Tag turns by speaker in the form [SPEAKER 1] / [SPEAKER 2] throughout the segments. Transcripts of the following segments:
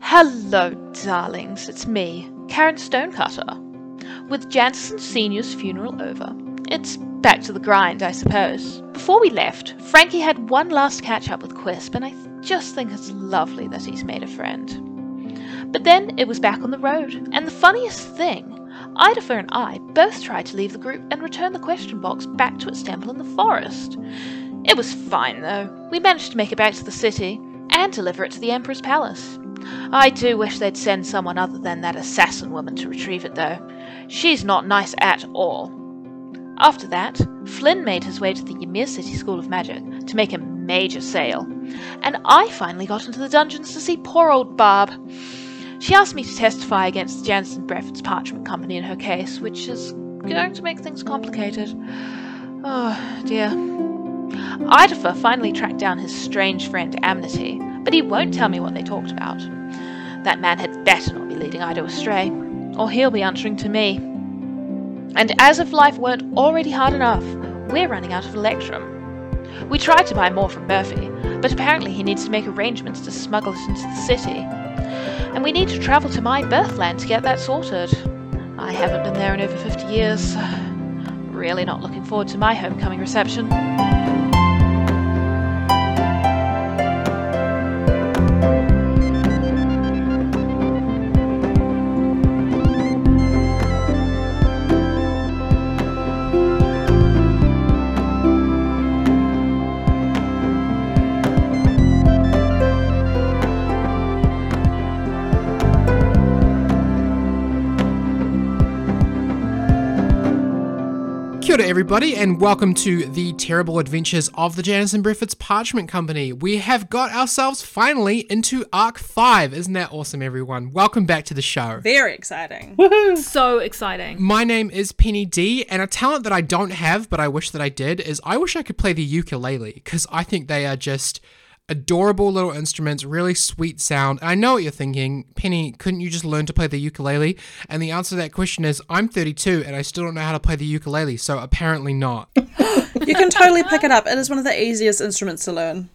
[SPEAKER 1] Hello, darlings. It's me, Karen Stonecutter. With Jansen Senior's funeral over, it's back to the grind, I suppose. Before we left, Frankie had one last catch up with Quisp, and I just think it's lovely that he's made a friend. But then it was back on the road, and the funniest thing, Idafer and I both tried to leave the group and return the question box back to its temple in the forest. It was fine, though. We managed to make it back to the city and deliver it to the Emperor's palace. I do wish they'd send someone other than that assassin woman to retrieve it, though. She's not nice at all. After that, Flynn made his way to the Ymir City School of Magic to make a major sale, and I finally got into the dungeons to see poor old Barb. She asked me to testify against Jansen Brefford's Parchment Company in her case, which is going to make things complicated. Oh, dear. Idafer finally tracked down his strange friend Amnesty, but he won't tell me what they talked about. That man had better not be leading Ida astray, or he'll be answering to me. And as if life weren't already hard enough, we're running out of Electrum. We tried to buy more from Murphy, but apparently he needs to make arrangements to smuggle it into the city. And we need to travel to my birthland to get that sorted. I haven't been there in over 50 years. Really not looking forward to my homecoming reception.
[SPEAKER 2] Kia ora, everybody, and welcome to the terrible adventures of the Janison Brefford's Parchment Company. We have got ourselves finally into Arc 5. Isn't that awesome, everyone? Welcome back to the show.
[SPEAKER 3] Very exciting.
[SPEAKER 4] So exciting.
[SPEAKER 2] My name is Penny D, and a talent that I don't have, but I wish that I did, is I wish I could play the ukulele, because I think they are just adorable little instruments, really sweet sound. And I know what you're thinking, Penny, couldn't you just learn to play the ukulele? And the answer to that question is I'm 32 and I still don't know how to play the ukulele, so apparently not.
[SPEAKER 3] You can totally pick it up. It is one of the easiest instruments to learn.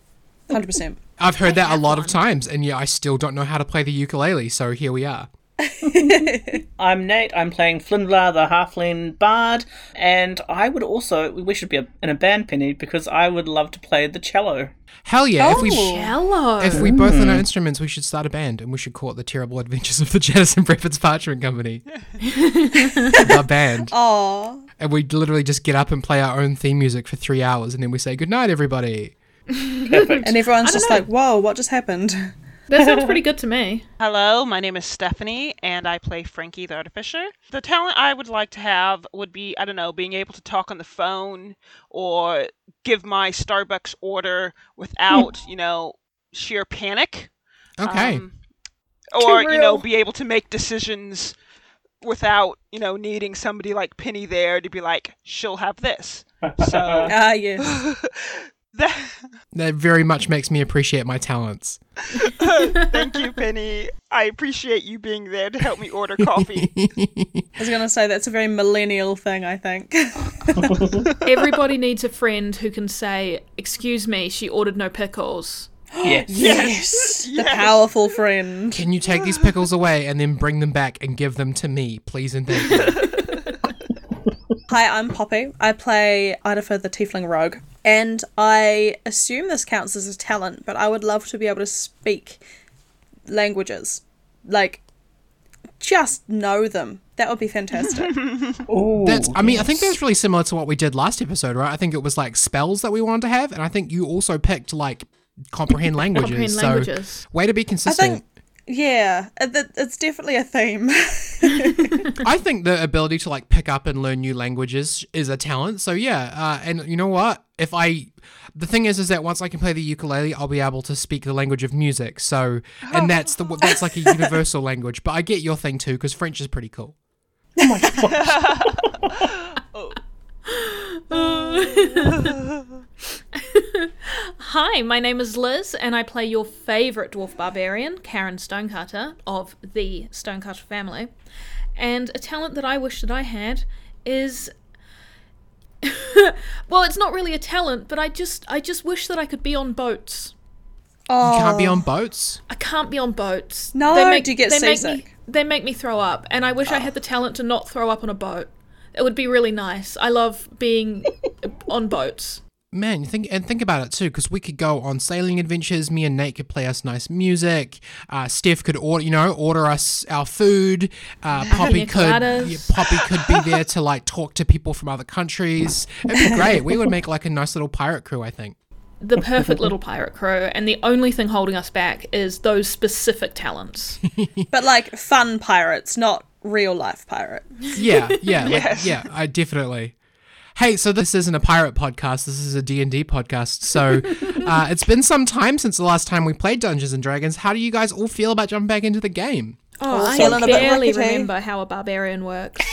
[SPEAKER 3] 100%.
[SPEAKER 2] I've heard that a lot of times, and yeah, I still don't know how to play the ukulele, so here we are.
[SPEAKER 5] I'm Nate. I'm playing Flindla, the Halfling Bard, and I would also we should be a, in a band, Penny, because I would love to play the cello.
[SPEAKER 2] Hell yeah, if we oh,
[SPEAKER 4] Hello.
[SPEAKER 2] if we both learn our hmm. instruments, we should start a band, and we should call it the Terrible Adventures of the Jennison Brefford's Parchment Company. the band.
[SPEAKER 3] Aww.
[SPEAKER 2] And we literally just get up and play our own theme music for three hours, and then we say goodnight, everybody.
[SPEAKER 5] Perfect.
[SPEAKER 3] And everyone's just like, whoa, what just happened?
[SPEAKER 4] That sounds pretty good to me.
[SPEAKER 6] Hello, my name is Stephanie, and I play Frankie the Artificer. The talent I would like to have would be, I don't know, being able to talk on the phone or give my Starbucks order without, you know, sheer panic.
[SPEAKER 2] Okay.
[SPEAKER 6] Um, or, you know, be able to make decisions without, you know, needing somebody like Penny there to be like, she'll have this. So,
[SPEAKER 3] Ah, yes.
[SPEAKER 6] that,
[SPEAKER 2] that very much makes me appreciate my talents.
[SPEAKER 6] thank you, Penny. I appreciate you being there to help me order coffee.
[SPEAKER 3] I was going to say that's a very millennial thing, I think.
[SPEAKER 4] Everybody needs a friend who can say, "Excuse me, she ordered no pickles."
[SPEAKER 5] yes.
[SPEAKER 3] yes. The
[SPEAKER 6] Yes.
[SPEAKER 3] powerful friend.
[SPEAKER 2] Can you take these pickles away and then bring them back and give them to me, please and thank you?
[SPEAKER 3] Hi, I'm Poppy. I play Idafer the Tiefling Rogue. And I assume this counts as a talent, but I would love to be able to speak languages. Like, just know them. That would be fantastic.
[SPEAKER 5] Ooh,
[SPEAKER 2] That's. I mean, I think that's really similar to what we did last episode, right? I think it was like spells that we wanted to have, and I think you also picked like comprehend languages.
[SPEAKER 4] Comprehend
[SPEAKER 2] so
[SPEAKER 4] languages.
[SPEAKER 2] way to be
[SPEAKER 3] I
[SPEAKER 2] consistent.
[SPEAKER 3] Think, yeah, it, it- it's definitely a theme.
[SPEAKER 2] I think the ability to like pick up and learn new languages is a talent. So yeah, uh, and you know what? If I, the thing is, is that once I can play the ukulele, I'll be able to speak the language of music. So, and that's the that's like a universal language. But I get your thing too, because French is pretty cool.
[SPEAKER 4] Hi, my name is Liz, and I play your favourite dwarf barbarian, Karen Stonecutter of the Stonecutter family. And a talent that I wish that I had is well, it's not really a talent, but I just I just wish that I could be on boats.
[SPEAKER 3] Oh,
[SPEAKER 2] You can't be oh. on boats.
[SPEAKER 1] I can't be on boats.
[SPEAKER 3] No,
[SPEAKER 1] they make,
[SPEAKER 3] do you get
[SPEAKER 1] they make me
[SPEAKER 3] seasick?
[SPEAKER 1] they make me throw up, and I wish I had the talent to not throw up on a boat. It would be really nice. I love being on boats.
[SPEAKER 2] Man, you think and think about it too, because we could go on sailing adventures. Me and Nate could play us nice music. Uh, Steph could order, you know, order us our food. Uh, Poppy could, yeah, Poppy could be there to like talk to people from other countries. It'd be great. We would make like a nice little pirate crew. I think.
[SPEAKER 1] The perfect little pirate crew, and the only thing holding us back is those specific talents.
[SPEAKER 3] But like fun pirates, not real life pirate.
[SPEAKER 2] Yeah, yeah, like,
[SPEAKER 6] Yes.
[SPEAKER 2] yeah. I definitely. Hey, so this isn't a pirate podcast. This is a D&D podcast. So, uh, it's been some time since the last time we played Dungeons and Dragons. How do you guys all feel about jumping back into the game?
[SPEAKER 1] Oh, I
[SPEAKER 3] feeling a
[SPEAKER 1] barely remember how a barbarian works.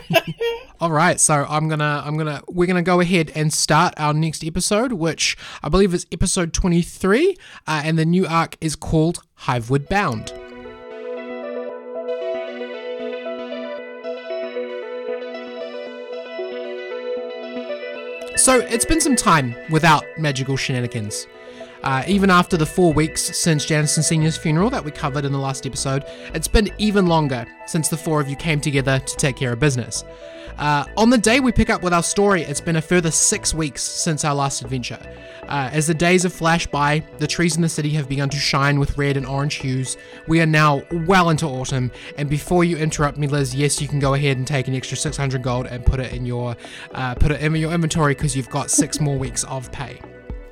[SPEAKER 2] All right, so I'm gonna, I'm gonna, we're gonna go ahead and start our next episode, which I believe is episode 23, uh, and the new arc is called Hivewood Bound. So it's been some time without magical shenanigans. Uh, even after the four weeks since Janison Senior's funeral that we covered in the last episode, it's been even longer since the four of you came together to take care of business. Uh, on the day we pick up with our story, it's been a further six weeks since our last adventure. Uh, as the days have flashed by, the trees in the city have begun to shine with red and orange hues. We are now well into autumn, and before you interrupt me, Liz, yes, you can go ahead and take an extra 600 gold and put it in your uh, put it in your inventory because you've got six more weeks of pay.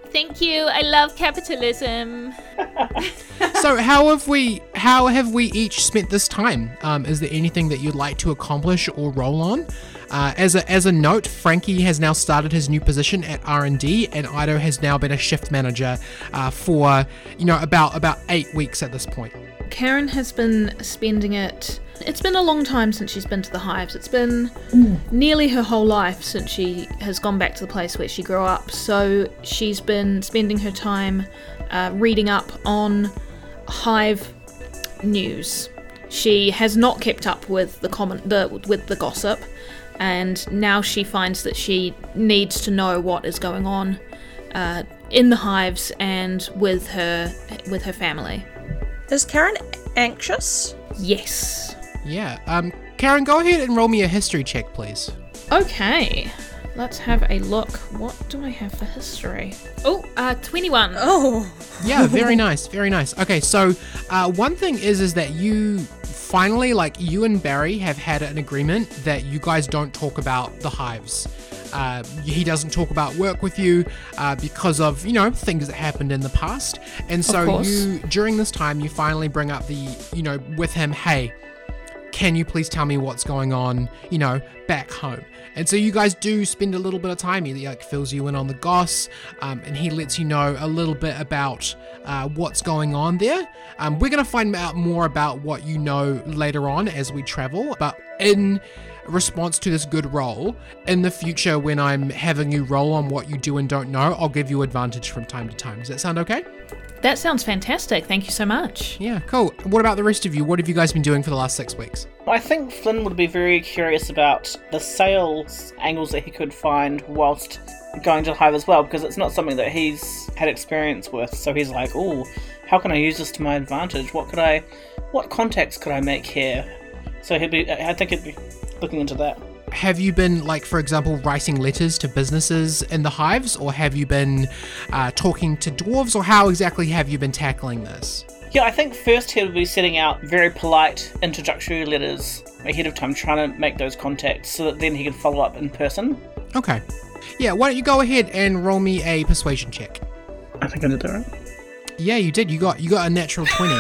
[SPEAKER 7] Thank you. I love capitalism.
[SPEAKER 2] so how have we how have we each spent this time um, is there anything that you'd like to accomplish or roll on uh, as a as a note frankie has now started his new position at r&d and ido has now been a shift manager uh, for you know about about eight weeks at this point
[SPEAKER 1] Karen has been spending it. It's been a long time since she's been to the hives. It's been nearly her whole life since she has gone back to the place where she grew up. So she's been spending her time uh, reading up on hive news. She has not kept up with the common the with the gossip, and now she finds that she needs to know what is going on uh, in the hives and with her with her family.
[SPEAKER 3] Is Karen anxious?
[SPEAKER 1] Yes.
[SPEAKER 2] yeah um karen go ahead and roll me a history check please
[SPEAKER 1] Okay. Let's have a look. What do I have for history? Oh, uh, 21.
[SPEAKER 3] Oh,
[SPEAKER 2] yeah very nice very nice okay so uh, one thing is is that you finally like you and barry have had an agreement that you guys don't talk about the hives. Uh, he doesn't talk about work with you uh, because of you know things that happened in the past. And so you during this time you finally bring up the you know with him hey can you please tell me what's going on, you know, back home? And so you guys do spend a little bit of time. He like fills you in on the goss, um, and he lets you know a little bit about uh, what's going on there. Um, we're gonna find out more about what you know later on as we travel, but in response to this good roll in the future when i'm having you roll on what you do and don't know i'll give you advantage from time to time does that sound okay
[SPEAKER 1] That sounds fantastic. Thank you so much.
[SPEAKER 2] yeah cool what about the rest of you what have you guys been doing for the last six weeks
[SPEAKER 5] I think Flynn would be very curious about the sales angles that he could find whilst going to the hive as well, because it's not something that he's had experience with. So he's like, "Oh, how can I use this to my advantage? What could I, what contacts could I make here?" So he'd be, I think he'd be looking into that.
[SPEAKER 2] Have you been like for example writing letters to businesses in the hives or have you been uh, talking to dwarves or how exactly have you been tackling this?
[SPEAKER 5] Yeah, I think first he'll be setting out very polite introductory letters ahead of time, trying to make those contacts so that then he can follow up in person.
[SPEAKER 2] okay. Yeah why don't you go ahead and roll me a persuasion check?
[SPEAKER 5] I think I did that right.
[SPEAKER 2] yeah you did. You got you got a natural 20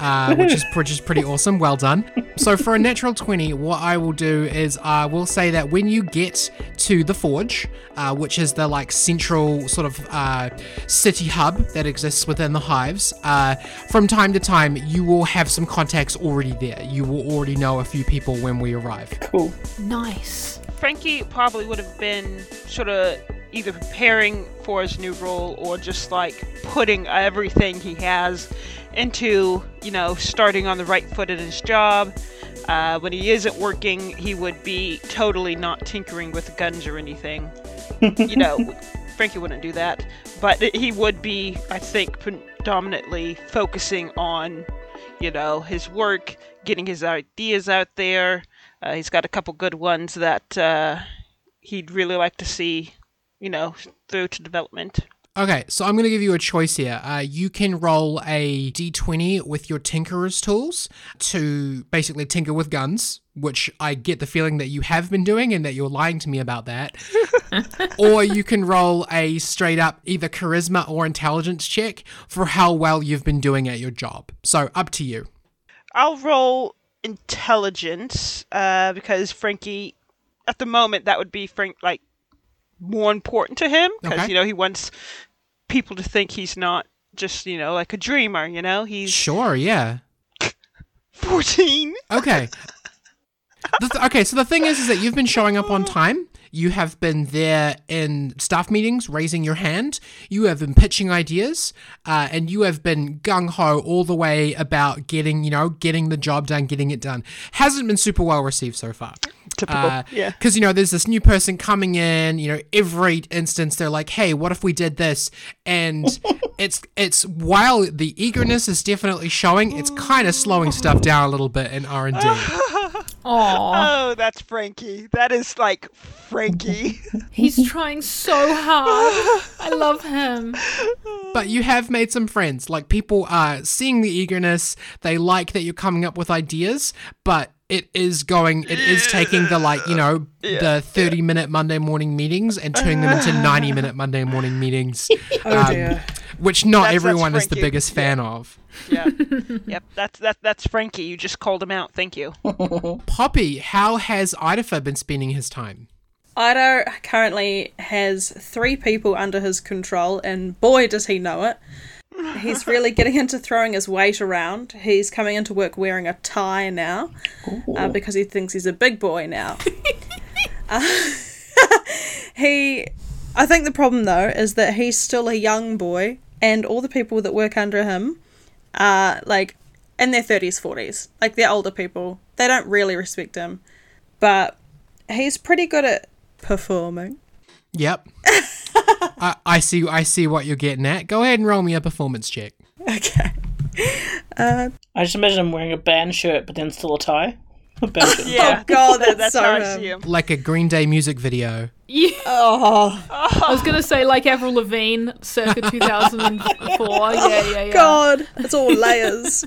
[SPEAKER 2] uh, which is which is pretty awesome well done so for a natural 20 what i will do is i will say that when you get to the forge uh, which is the like central sort of uh, city hub that exists within the hives uh, from time to time you will have some contacts already there you will already know a few people when we arrive
[SPEAKER 5] Cool.
[SPEAKER 1] Nice.
[SPEAKER 6] Frankie probably would have been sort of either preparing for his new role or just like putting everything he has into, you know, starting on the right foot at his job. Uh, when he isn't working, he would be totally not tinkering with guns or anything. you know, Frankie wouldn't do that, but he would be, I think, predominantly focusing on, you know, his work, getting his ideas out there. Uh, he's got a couple good ones that uh, he'd really like to see, you know, through to development.
[SPEAKER 2] Okay, so I'm going to give you a choice here. Uh, you can roll a d20 with your Tinkerer's tools to basically tinker with guns, which I get the feeling that you have been doing and that you're lying to me about that. or you can roll a straight up either charisma or intelligence check for how well you've been doing at your job. So up to you.
[SPEAKER 6] I'll roll intelligence uh, because Frankie, at the moment, that would be Frank like more important to him because
[SPEAKER 2] Okay.
[SPEAKER 6] you know he wants people to think he's not just you know like a dreamer. You know he's
[SPEAKER 2] Sure, yeah.
[SPEAKER 6] fourteen.
[SPEAKER 2] Okay. Th- okay, so the thing is, is that you've been showing up on time. You have been there in staff meetings, raising your hand. You have been pitching ideas, uh, and you have been gung ho all the way about getting, you know, getting the job done, getting it done. Hasn't been super well received so far.
[SPEAKER 6] Typical. yeah.
[SPEAKER 2] Because, you know, there's this new person coming in, you know, every instance they're like, hey, what if we did this? And it's, it's, while the eagerness is definitely showing, it's kind of slowing stuff down a little bit in R&D.
[SPEAKER 7] Aww.
[SPEAKER 6] Oh, that's Frankie. That is like Frankie.
[SPEAKER 7] He's trying so hard. I love him.
[SPEAKER 2] But you have made some friends. Like, people are seeing the eagerness, they like that you're coming up with ideas, but it is going, it is taking the, like, you know, the 30 minute Monday morning meetings and turning them into 90 minute Monday morning meetings.
[SPEAKER 3] Oh
[SPEAKER 2] um,
[SPEAKER 3] dear.
[SPEAKER 2] Which not
[SPEAKER 6] That's- that's
[SPEAKER 2] everyone is the biggest fan of.
[SPEAKER 6] yeah. Yep. That's that. That's Frankie. You just called him out. Thank you.
[SPEAKER 2] Poppy, how has Idafer been spending his time?
[SPEAKER 3] Ido currently has three people under his control, and boy, does he know it. He's really getting into throwing his weight around. He's coming into work wearing a tie now uh, because he thinks he's a big boy now. Uh, he, I think the problem though is that he's still a young boy, and all the people that work under him are like in their 30s, 40s. Like they're older people. They don't really respect him. But he's pretty good at performing.
[SPEAKER 2] Yep. I, I see. I see what you're getting at. Go ahead and roll me a performance check.
[SPEAKER 3] Okay.
[SPEAKER 5] Uh, I just imagine him wearing a band shirt, but then still a tie. A band shirt.
[SPEAKER 6] Yeah.
[SPEAKER 3] Oh, God, that's
[SPEAKER 6] that's
[SPEAKER 3] so him.
[SPEAKER 6] him.
[SPEAKER 2] Like a Green Day music video.
[SPEAKER 7] Yeah.
[SPEAKER 3] Oh,
[SPEAKER 7] I was gonna say like Avril Lavigne, circa 2004. Yeah, yeah, yeah.
[SPEAKER 3] God. It's all layers.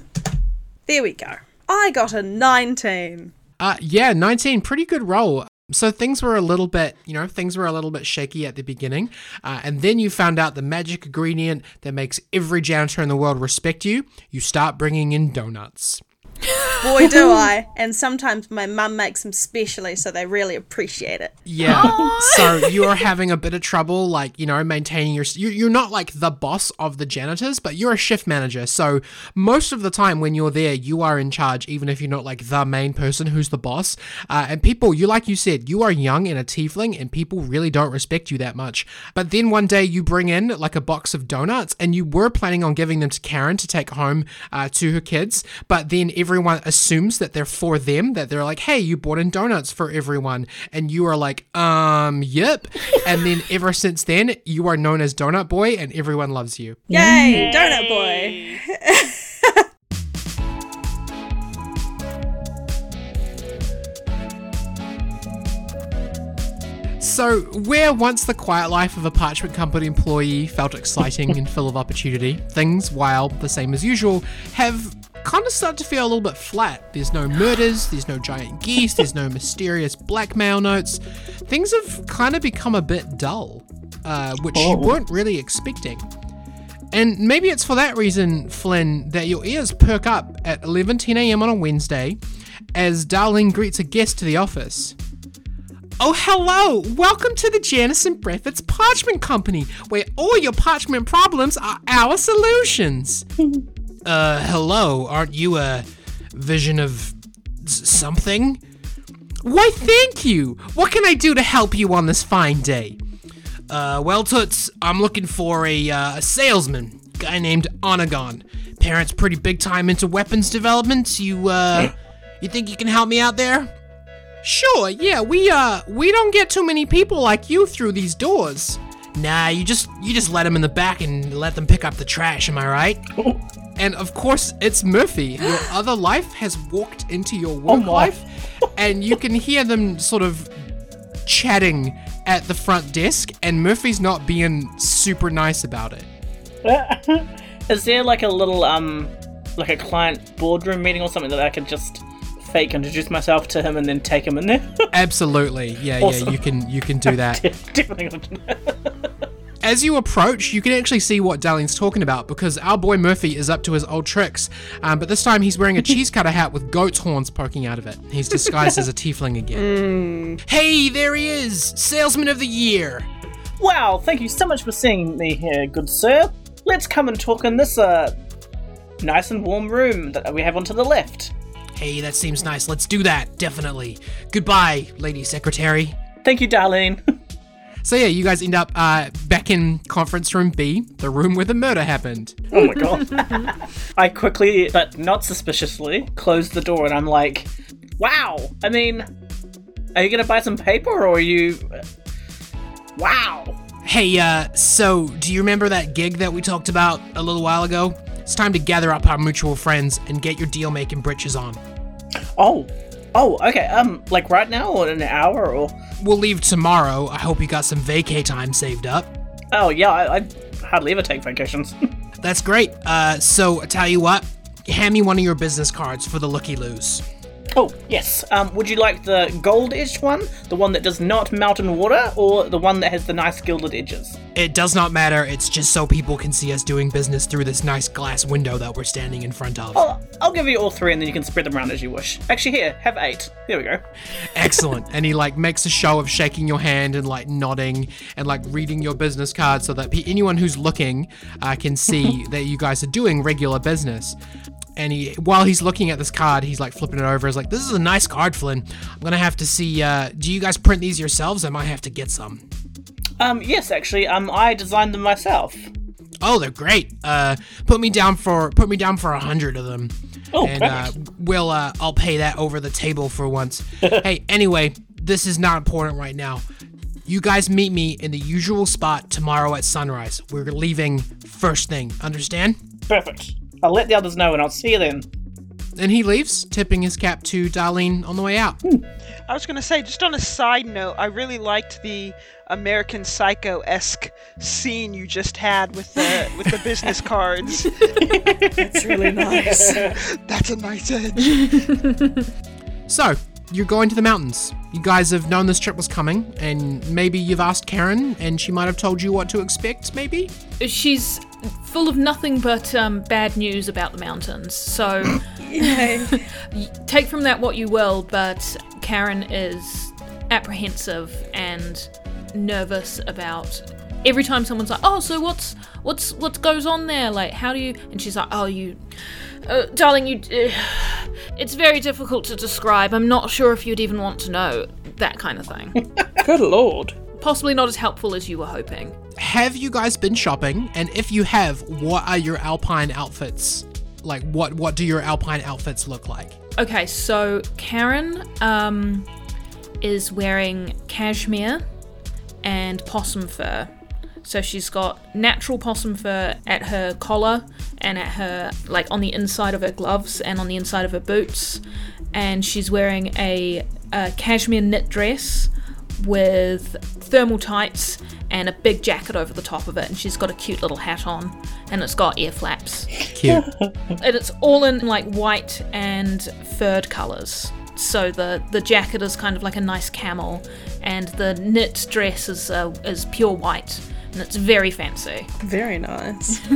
[SPEAKER 3] there we go. I got a 19.
[SPEAKER 2] Uh, yeah, 19, pretty good roll. So things were a little bit, you know, things were a little bit shaky at the beginning, uh, and then you found out the magic ingredient that makes every janitor in the world respect you. You start bringing in donuts.
[SPEAKER 3] Boy, do I. And sometimes my mum makes them specially, so they really appreciate it.
[SPEAKER 2] Yeah. so you're having a bit of trouble, like, you know, maintaining your. You're, you're not like the boss of the janitors, but you're a shift manager. So most of the time when you're there, you are in charge, even if you're not like the main person who's the boss. Uh, and people, you, like you said, you are young and a tiefling, and people really don't respect you that much. But then one day you bring in like a box of donuts, and you were planning on giving them to Karen to take home uh, to her kids, but then everyone assumes that they're for them, that they're like, hey, you bought in donuts for everyone. And you are like, um, yep. and then ever since then, you are known as Donut Boy, and everyone loves you.
[SPEAKER 3] Yay, Donut Boy.
[SPEAKER 2] So, where once the quiet life of a parchment company employee felt exciting and full of opportunity, things, while the same as usual, have kind of started to feel a little bit flat. There's no murders, there's no giant geese, there's no mysterious blackmail notes. Things have kind of become a bit dull, uh, which you weren't really expecting. And maybe it's for that reason, Flynn, that your ears perk up at 11:10 a.m. on a Wednesday as Darlene greets a guest to the office. Oh, hello! Welcome to the Janice and Breathitt's Parchment Company, where all your parchment problems are our solutions. uh, hello, aren't you a vision of s- something? Why, thank you! What can I do to help you on this fine day? Uh, well, Toots, I'm looking for a, uh, a salesman, guy named Onagon. Parents pretty big time into weapons development. You, uh, you think you can help me out there? Sure, yeah, we uh we don't get too many people like you through these doors. Nah, you just you just let them in the back and let them pick up the trash. Am I right? And of course, it's Murphy. Your other life has walked into your work
[SPEAKER 5] my.
[SPEAKER 2] life, and you can hear them sort of chatting at the front desk. And Murphy's not being super nice about it.
[SPEAKER 5] Is there like a little um like a client boardroom meeting or something that I could just fake introduce myself to him and then take him in there?
[SPEAKER 2] Absolutely, yeah,
[SPEAKER 5] Awesome.
[SPEAKER 2] yeah. You can you can do that.
[SPEAKER 5] Definitely.
[SPEAKER 2] As you approach, you can actually see what Darlene's talking about because our boy Murphy is up to his old tricks. Um, but this time he's wearing a cheese cutter hat with goat's horns poking out of it. He's disguised as a tiefling again. Hey, there he is! Salesman of the Year!
[SPEAKER 5] Wow, thank you so much for seeing me here, good sir. Let's come and talk in this uh nice and warm room that we have on to the left.
[SPEAKER 2] Hey, that seems nice. Let's do that, definitely. Goodbye, Lady Secretary.
[SPEAKER 5] Thank you, Darlene.
[SPEAKER 2] So yeah, you guys end up uh, back in conference room B, the room where the murder happened.
[SPEAKER 5] oh my god. I quickly, but not suspiciously, close the door and I'm like, wow. I mean, are you gonna buy some paper or are you. Wow.
[SPEAKER 2] Hey, uh, so do you remember that gig that we talked about a little while ago? It's time to gather up our mutual friends and get your deal making britches on.
[SPEAKER 5] Oh. Oh, okay. Um, like right now or in an hour or.
[SPEAKER 2] We'll leave tomorrow. I hope you got some vacay time saved up.
[SPEAKER 5] Oh, yeah, I, I hardly ever take vacations.
[SPEAKER 2] That's great. Uh, so I tell you what, hand me one of your business cards for the looky loos.
[SPEAKER 5] Oh, yes. Um, would you like the gold edged one? The one that does not melt in water? Or the one that has the nice gilded edges?
[SPEAKER 2] It does not matter. It's just so people can see us doing business through this nice glass window that we're standing in front of.
[SPEAKER 5] I'll, I'll give you all three and then you can spread them around as you wish. Actually, here, have eight. There we go.
[SPEAKER 2] Excellent. And he like makes a show of shaking your hand and like nodding and like reading your business card so that anyone who's looking uh, can see that you guys are doing regular business. And he, while he's looking at this card, he's like flipping it over. He's like, "This is a nice card, Flynn. I'm gonna have to see. Uh, do you guys print these yourselves? I might have to get some."
[SPEAKER 5] Um, yes, actually, um, I designed them myself.
[SPEAKER 2] Oh, they're great. Uh, put me down for put me down for a hundred of them.
[SPEAKER 5] Oh,
[SPEAKER 2] and uh,
[SPEAKER 5] perfect.
[SPEAKER 2] we'll uh, I'll pay that over the table for once. hey, anyway, this is not important right now. You guys meet me in the usual spot tomorrow at sunrise. We're leaving first thing. Understand?
[SPEAKER 5] Perfect. I'll let the others know and I'll see you then.
[SPEAKER 2] And he leaves, tipping his cap to Darlene on the way out. Hmm.
[SPEAKER 6] I was gonna say, just on a side note, I really liked the American Psycho esque scene you just had with the with the business cards.
[SPEAKER 3] It's really nice.
[SPEAKER 6] That's a nice edge.
[SPEAKER 2] So, you're going to the mountains. You guys have known this trip was coming, and maybe you've asked Karen, and she might have told you what to expect, maybe?
[SPEAKER 1] She's full of nothing but um, bad news about the mountains. So take from that what you will, but Karen is apprehensive and nervous about every time someone's like, "Oh, so what's what's what goes on there? Like, how do you?" And she's like, "Oh, you, uh, darling, you. Uh, it's very difficult to describe. I'm not sure if you'd even want to know that kind of thing.
[SPEAKER 3] Good lord.
[SPEAKER 1] Possibly not as helpful as you were hoping."
[SPEAKER 2] have you guys been shopping? And if you have, what are your alpine outfits? Like what what do your alpine outfits look like?
[SPEAKER 1] Okay, so Karen um, is wearing cashmere and possum fur. So she's got natural possum fur at her collar and at her, like on the inside of her gloves and on the inside of her boots. And she's wearing a, a cashmere knit dress with thermal tights and a big jacket over the top of it. And she's got a cute little hat on and it's got ear flaps
[SPEAKER 2] Cute.
[SPEAKER 1] and it's all in like white and furred colors. So the the jacket is kind of like a nice camel, and the knit dress is uh, is pure white, and it's very fancy.
[SPEAKER 3] Very nice.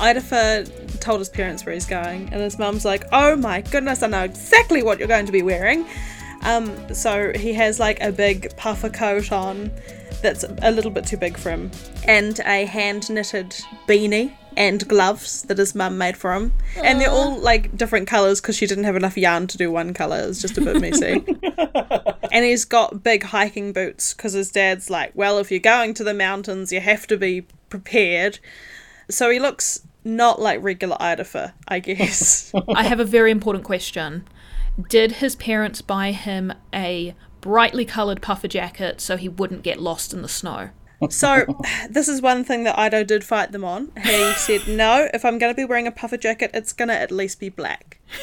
[SPEAKER 3] Idafer told his parents where he's going, and his mum's like, "Oh my goodness, I know exactly what you're going to be wearing." Um, so he has like a big puffer coat on that's a little bit too big for him, and a hand knitted beanie and gloves that his mum made for him, and they're all like different colours because she didn't have enough yarn to do one colour. It's just a bit messy. and he's got big hiking boots because his dad's like, well, if you're going to the mountains, you have to be prepared. So he looks not like regular Idafer, I guess.
[SPEAKER 1] I have a very important question. Did his parents buy him a brightly coloured puffer jacket so he wouldn't get lost in the snow?
[SPEAKER 3] So, this is one thing that Ido did fight them on. He said, no, if I'm going to be wearing a puffer jacket, it's going to at least be black.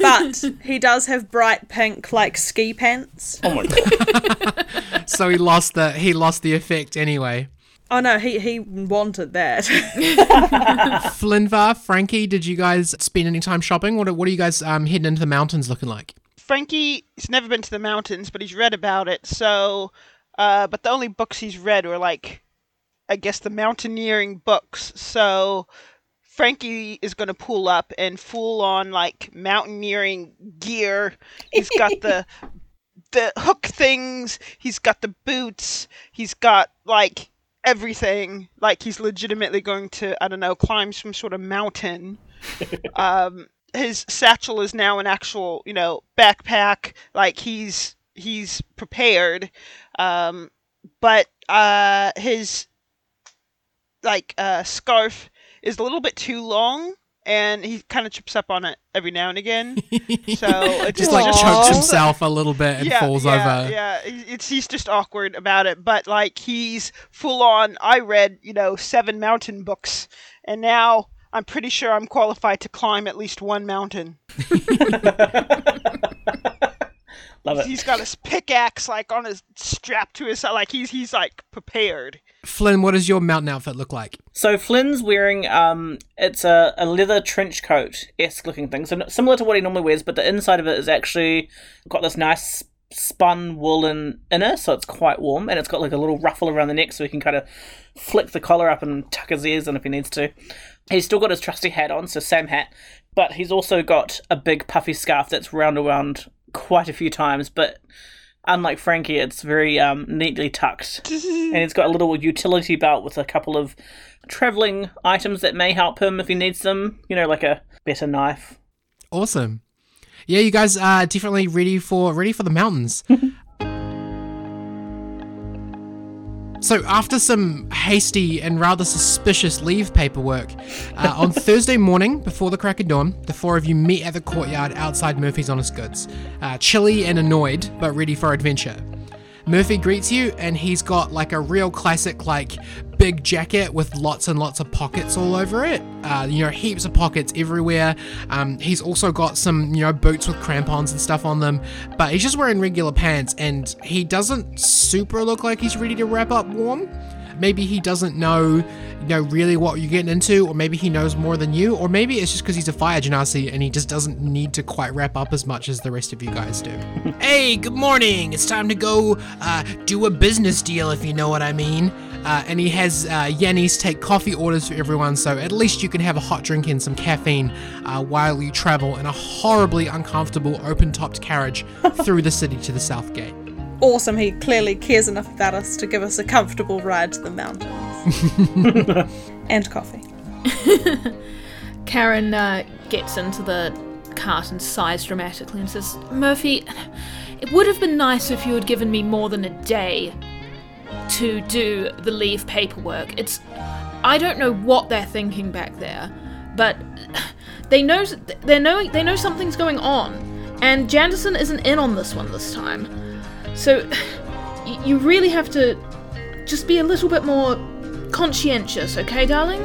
[SPEAKER 3] but he does have bright pink, like ski pants.
[SPEAKER 5] Oh my god.
[SPEAKER 2] So he lost the he lost the effect anyway.
[SPEAKER 3] Oh no, he, he wanted that.
[SPEAKER 2] Flinvar, Frankie, did you guys spend any time shopping? What are, what are you guys um, heading into the mountains looking like?
[SPEAKER 6] Frankie has never been to the mountains, but he's read about it. So, uh, but the only books he's read were like, I guess, the mountaineering books. So, Frankie is going to pull up in full on like mountaineering gear. He's got the the hook things. He's got the boots. He's got like everything. Like he's legitimately going to I don't know climb some sort of mountain. um, his satchel is now an actual you know backpack. Like he's he's prepared. Um, but uh, his like uh, scarf is a little bit too long and he kind of trips up on it every now and again so it
[SPEAKER 2] Just like
[SPEAKER 3] Aw.
[SPEAKER 2] chokes himself a little bit and falls
[SPEAKER 6] yeah,
[SPEAKER 2] over.
[SPEAKER 6] yeah it's he's just awkward about it but like he's full on i read you know seven mountain books and now i'm pretty sure i'm qualified to climb at least one mountain
[SPEAKER 5] Love it.
[SPEAKER 6] he's got his pickaxe like on his strap to his side like he's he's like prepared
[SPEAKER 2] Flynn, what does your mountain outfit look like?
[SPEAKER 5] So Flynn's wearing um, it's a, a leather trench coat esque looking thing, so similar to what he normally wears, but the inside of it is actually got this nice spun woolen inner, so it's quite warm, and it's got like a little ruffle around the neck, so he can kind of flick the collar up and tuck his ears in if he needs to. He's still got his trusty hat on, so same hat, but he's also got a big puffy scarf that's round around quite a few times, but. Unlike Frankie, it's very um, neatly tucked and he's got a little utility belt with a couple of traveling items that may help him if he needs them. You know, like a better knife.
[SPEAKER 2] Awesome. Yeah, you guys are definitely ready for ready for the mountains. so after some hasty and rather suspicious leave paperwork, uh, on Thursday morning before the crack of dawn, the four of you meet at the courtyard outside Murphy's Honest Goods, uh, chilly and annoyed, but ready for adventure. Murphy greets you, and he's got like a real classic, like big jacket with lots and lots of pockets all over it. Uh, you know, heaps of pockets everywhere. Um, he's also got some, you know, boots with crampons and stuff on them, but he's just wearing regular pants, and he doesn't super look like he's ready to wrap up warm. Maybe he doesn't know, you know, really what you're getting into, or maybe he knows more than you, or maybe it's just because he's a fire genasi and he just doesn't need to quite wrap up as much as the rest of you guys do. hey, good morning. It's time to go uh, do a business deal, if you know what I mean. Uh, and he has uh, Yannis take coffee orders for everyone, so at least you can have a hot drink and some caffeine uh, while you travel in a horribly uncomfortable open-topped carriage through the city to the south gate.
[SPEAKER 3] Awesome, he clearly cares enough about us to give us a comfortable ride to the mountains. and coffee.
[SPEAKER 1] Karen uh, gets into the cart and sighs dramatically and says, Murphy, it would have been nice if you had given me more than a day to do the leave paperwork. It's. I don't know what they're thinking back there, but they know they know they know something's going on, and Janderson isn't in on this one this time. So you really have to just be a little bit more conscientious, okay, darling?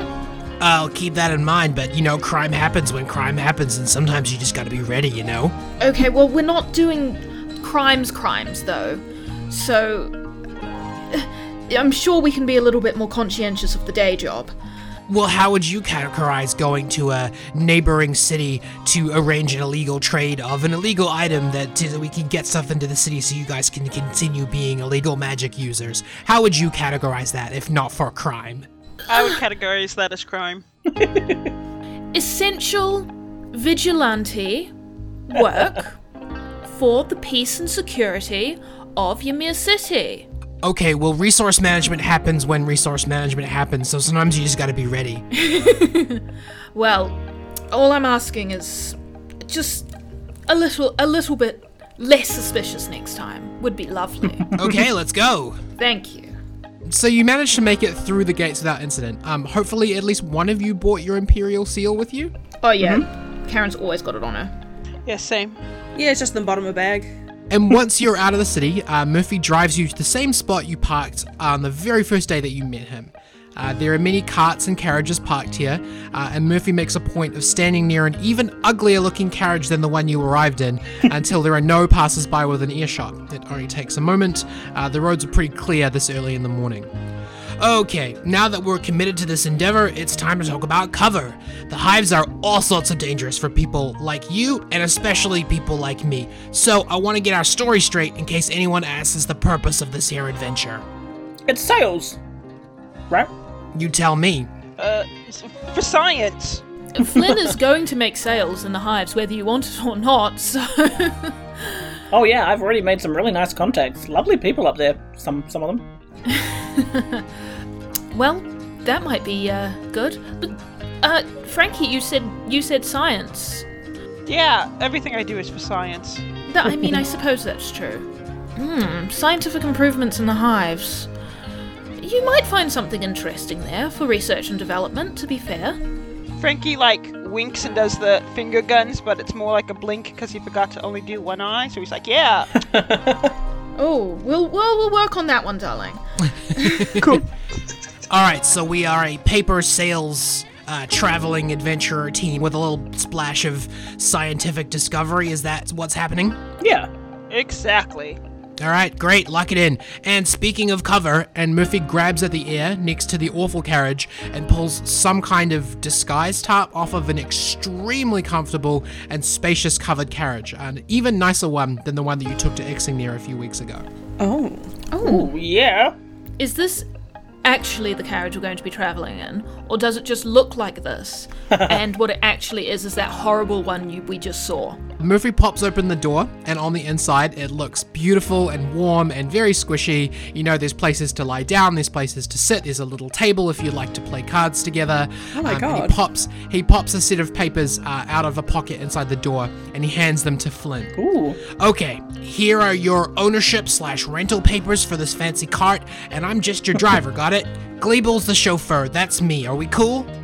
[SPEAKER 2] I'll keep that in mind, but you know, crime happens when crime happens, and sometimes you just gotta be ready, you know?
[SPEAKER 1] Okay, well, we're not doing crimes, crimes, though. So. I'm sure we can be a little bit more conscientious of the day job.
[SPEAKER 2] Well, how would you categorize going to a neighboring city to arrange an illegal trade of an illegal item that so that we can get stuff into the city so you guys can continue being illegal magic users? How would you categorize that if not for crime?
[SPEAKER 6] i would categorize that as crime
[SPEAKER 1] Essential vigilante work for the peace and security of Ymir City.
[SPEAKER 2] Okay, well, resource management happens when resource management happens, so sometimes you just gotta be ready.
[SPEAKER 1] Well, all I'm asking is just a little a little bit less suspicious next time would be lovely.
[SPEAKER 2] Okay, let's go.
[SPEAKER 1] Thank you.
[SPEAKER 2] So you managed to make it through the gates without incident. Um, hopefully, at least one of you brought your imperial seal with you.
[SPEAKER 1] Oh yeah. Karen's always got it on her.
[SPEAKER 6] yeah same
[SPEAKER 3] Yeah, it's just in the bottom of a bag.
[SPEAKER 2] And once you're out of the city, uh, Murphy drives you to the same spot you parked on the very first day that you met him. Uh, there are many carts and carriages parked here, uh, and Murphy makes a point of standing near an even uglier looking carriage than the one you arrived in until there are no passers by within earshot. It only takes a moment. Uh, the roads are pretty clear this early in the morning. Okay, now that we're committed to this endeavor, it's time to talk about cover. The hives are all sorts of dangerous for people like you, and especially people like me. So I want to get our story straight in case anyone asks the purpose of this here adventure.
[SPEAKER 5] It's sales, right?
[SPEAKER 2] You tell me.
[SPEAKER 6] Uh, s- for science.
[SPEAKER 1] Flynn is going to make sales in the hives whether you want it or not, so.
[SPEAKER 5] Oh yeah, I've already made some really nice contacts. Lovely people up there. Some some of them.
[SPEAKER 1] well, that might be uh, good. But, uh, Frankie, you said you said science.
[SPEAKER 6] Yeah, everything I do is for science.
[SPEAKER 1] That, I mean, I suppose that's true. Hmm, scientific improvements in the hives. You might find something interesting there for research and development, to be fair.
[SPEAKER 6] Frankie like winks and does the finger guns, but it's more like a blink because he forgot to only do one eye. So he's like, "Yeah,
[SPEAKER 1] Oh, we'll, well, we'll work on that one, darling. Cool.
[SPEAKER 2] All right, so we are a paper sales uh, traveling adventurer team with a little splash of scientific discovery. Is that what's happening?
[SPEAKER 5] Yeah.
[SPEAKER 6] exactly."
[SPEAKER 2] All right, great, lock it in. And speaking of cover, and Murphy grabs at the air next to the awful carriage and pulls some kind of disguise tarp off of an extremely comfortable and spacious covered carriage, an even nicer one than the one that you took to Exingmere a few weeks ago.
[SPEAKER 3] Oh.
[SPEAKER 1] Oh,
[SPEAKER 5] Yeah.
[SPEAKER 1] is this actually the carriage we're going to be traveling in, or does it just look like this? and what it actually is is that horrible one you, we just saw.
[SPEAKER 2] Murphy pops open the door, and on the inside, it looks beautiful and warm and very squishy. You know, there's places to lie down, there's places to sit, there's a little table if you'd like to play cards together.
[SPEAKER 3] Oh my
[SPEAKER 2] and he pops he pops a set of papers uh, out of a pocket inside the door, and he hands them to Flynn.
[SPEAKER 5] Ooh.
[SPEAKER 2] Okay, here are your ownership slash rental papers for this fancy cart, and I'm just your driver. got it? Gleeble's the chauffeur. That's me. Are we cool?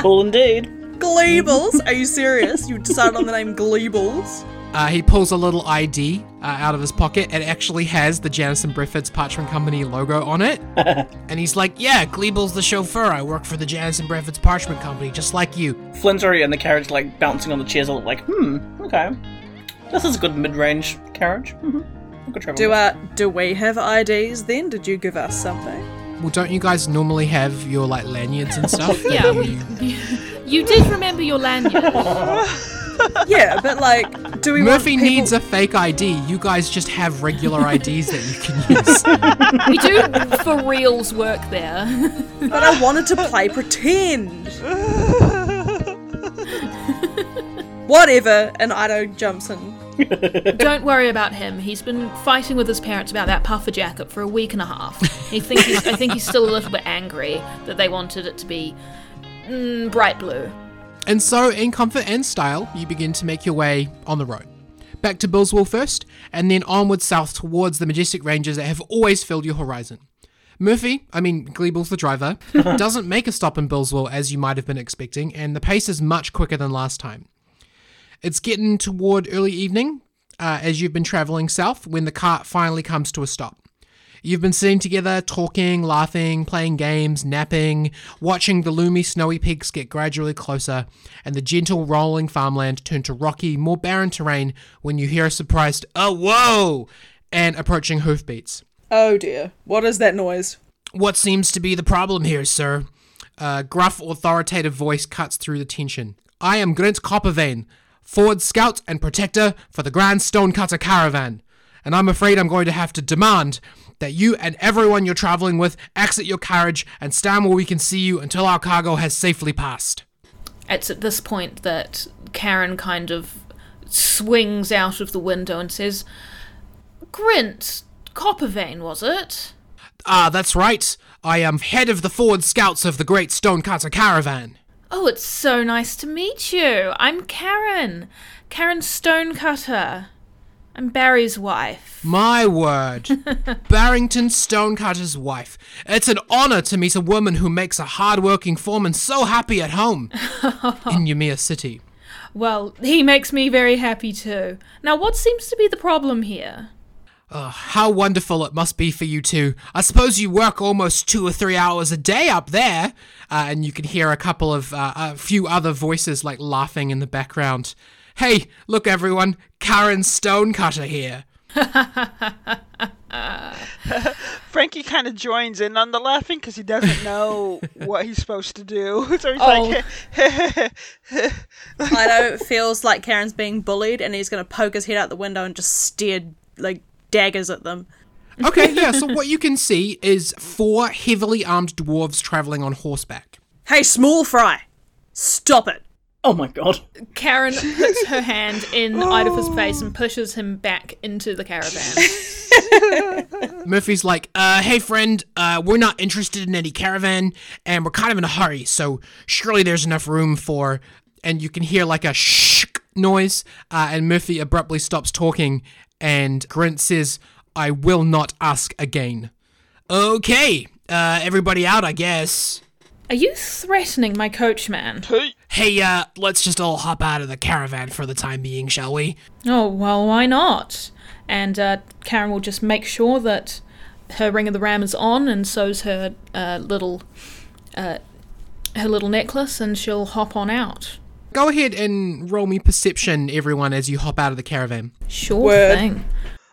[SPEAKER 5] Cool indeed.
[SPEAKER 3] Gleebles? Are you serious? You decided on the name Gleebles?
[SPEAKER 2] Uh, he pulls a little ID uh, out of his pocket. It actually has the Janison Griffiths Parchment Company logo on it. and he's like, Yeah, Gleeble's the chauffeur. I work for the Janison Griffiths Parchment Company, just like you.
[SPEAKER 5] Flynn's already in the carriage, like bouncing on the chairs, all like, hmm, okay. This is a good mid-range carriage. Mm-hmm. Good travel.
[SPEAKER 3] Do uh do we have IDs then? Did you give us something?
[SPEAKER 2] Well, don't you guys normally have your like lanyards and stuff?
[SPEAKER 1] Yeah,
[SPEAKER 2] you-
[SPEAKER 1] we- You did remember your lanyard.
[SPEAKER 3] Yeah, but like, do we
[SPEAKER 2] Murphy
[SPEAKER 3] want people-
[SPEAKER 2] needs a fake ID. You guys just have regular IDs that you can use.
[SPEAKER 1] we do for reals work there.
[SPEAKER 3] But I wanted to play pretend. Whatever, and Ido jumps in.
[SPEAKER 1] Don't worry about him. He's been fighting with his parents about that puffer jacket for a week and a half. He think he's, I think he's still a little bit angry that they wanted it to be mm, bright blue.
[SPEAKER 2] And so, in comfort and style, you begin to make your way on the road. Back to Billswell first, and then onward south towards the majestic ranges that have always filled your horizon. Murphy, I mean Gleeble's the driver, doesn't make a stop in Billswell as you might have been expecting, and the pace is much quicker than last time. It's getting toward early evening uh, as you've been traveling south when the cart finally comes to a stop. You've been sitting together, talking, laughing, playing games, napping, watching the loomy snowy peaks get gradually closer, and the gentle rolling farmland turn to rocky, more barren terrain when you hear a surprised, oh, whoa, and approaching hoofbeats.
[SPEAKER 3] Oh dear, what is that noise?
[SPEAKER 2] What seems to be the problem here, sir? A gruff, authoritative voice cuts through the tension. I am Grant Coppervein, forward scout and protector for the Grand Stonecutter Caravan, and I'm afraid I'm going to have to demand that you and everyone you're traveling with exit your carriage and stand where we can see you until our cargo has safely passed.
[SPEAKER 1] It's at this point that Karen kind of swings out of the window and says, Grint, Coppervein, was it?
[SPEAKER 2] Ah, that's right. I am head of the forward scouts of the Great Stonecutter Caravan.
[SPEAKER 1] Oh, it's so nice to meet you. I'm Karen. Karen Stonecutter. I'm Barry's wife.
[SPEAKER 2] My word. Barrington Stonecutter's wife. It's an honor to meet a woman who makes a hard-working foreman so happy at home in Ymir City.
[SPEAKER 1] Well, he makes me very happy too. Now, what seems to be the problem here?
[SPEAKER 2] Oh, how wonderful it must be for you two. I suppose you work almost two or three hours a day up there. Uh, and you can hear a couple of, uh, a few other voices like laughing in the background. Hey, look everyone, Karen Stonecutter here.
[SPEAKER 6] Frankie kind of joins in on the laughing because he doesn't know what he's supposed to do. So he's
[SPEAKER 1] Oh.
[SPEAKER 6] like,
[SPEAKER 3] I know it feels like Karen's being bullied, and he's going to poke his head out the window and just stare like daggers at them.
[SPEAKER 2] Okay, yeah, so what you can see is four heavily armed dwarves traveling on horseback.
[SPEAKER 3] Hey, small fry, stop it!
[SPEAKER 5] Oh my god.
[SPEAKER 1] Karen puts her hand in Idafa's face and pushes him back into the caravan.
[SPEAKER 2] Murphy's like, uh, hey friend, uh, we're not interested in any caravan, and we're kind of in a hurry, so surely there's enough room for. And you can hear like a shh noise, uh, and Murphy abruptly stops talking, and Grint says, I will not ask again. Okay, uh, everybody out, I guess.
[SPEAKER 1] Are you threatening my coachman?
[SPEAKER 2] Hey, hey, uh, let's just all hop out of the caravan for the time being, shall we?
[SPEAKER 1] Oh, well, why not? And uh, Karen will just make sure that her ring of the ram is on, and so's her uh, little uh, her little necklace, and she'll hop on out.
[SPEAKER 2] Go ahead and roll me perception, everyone, as you hop out of the caravan.
[SPEAKER 1] Sure
[SPEAKER 3] Word.
[SPEAKER 1] thing.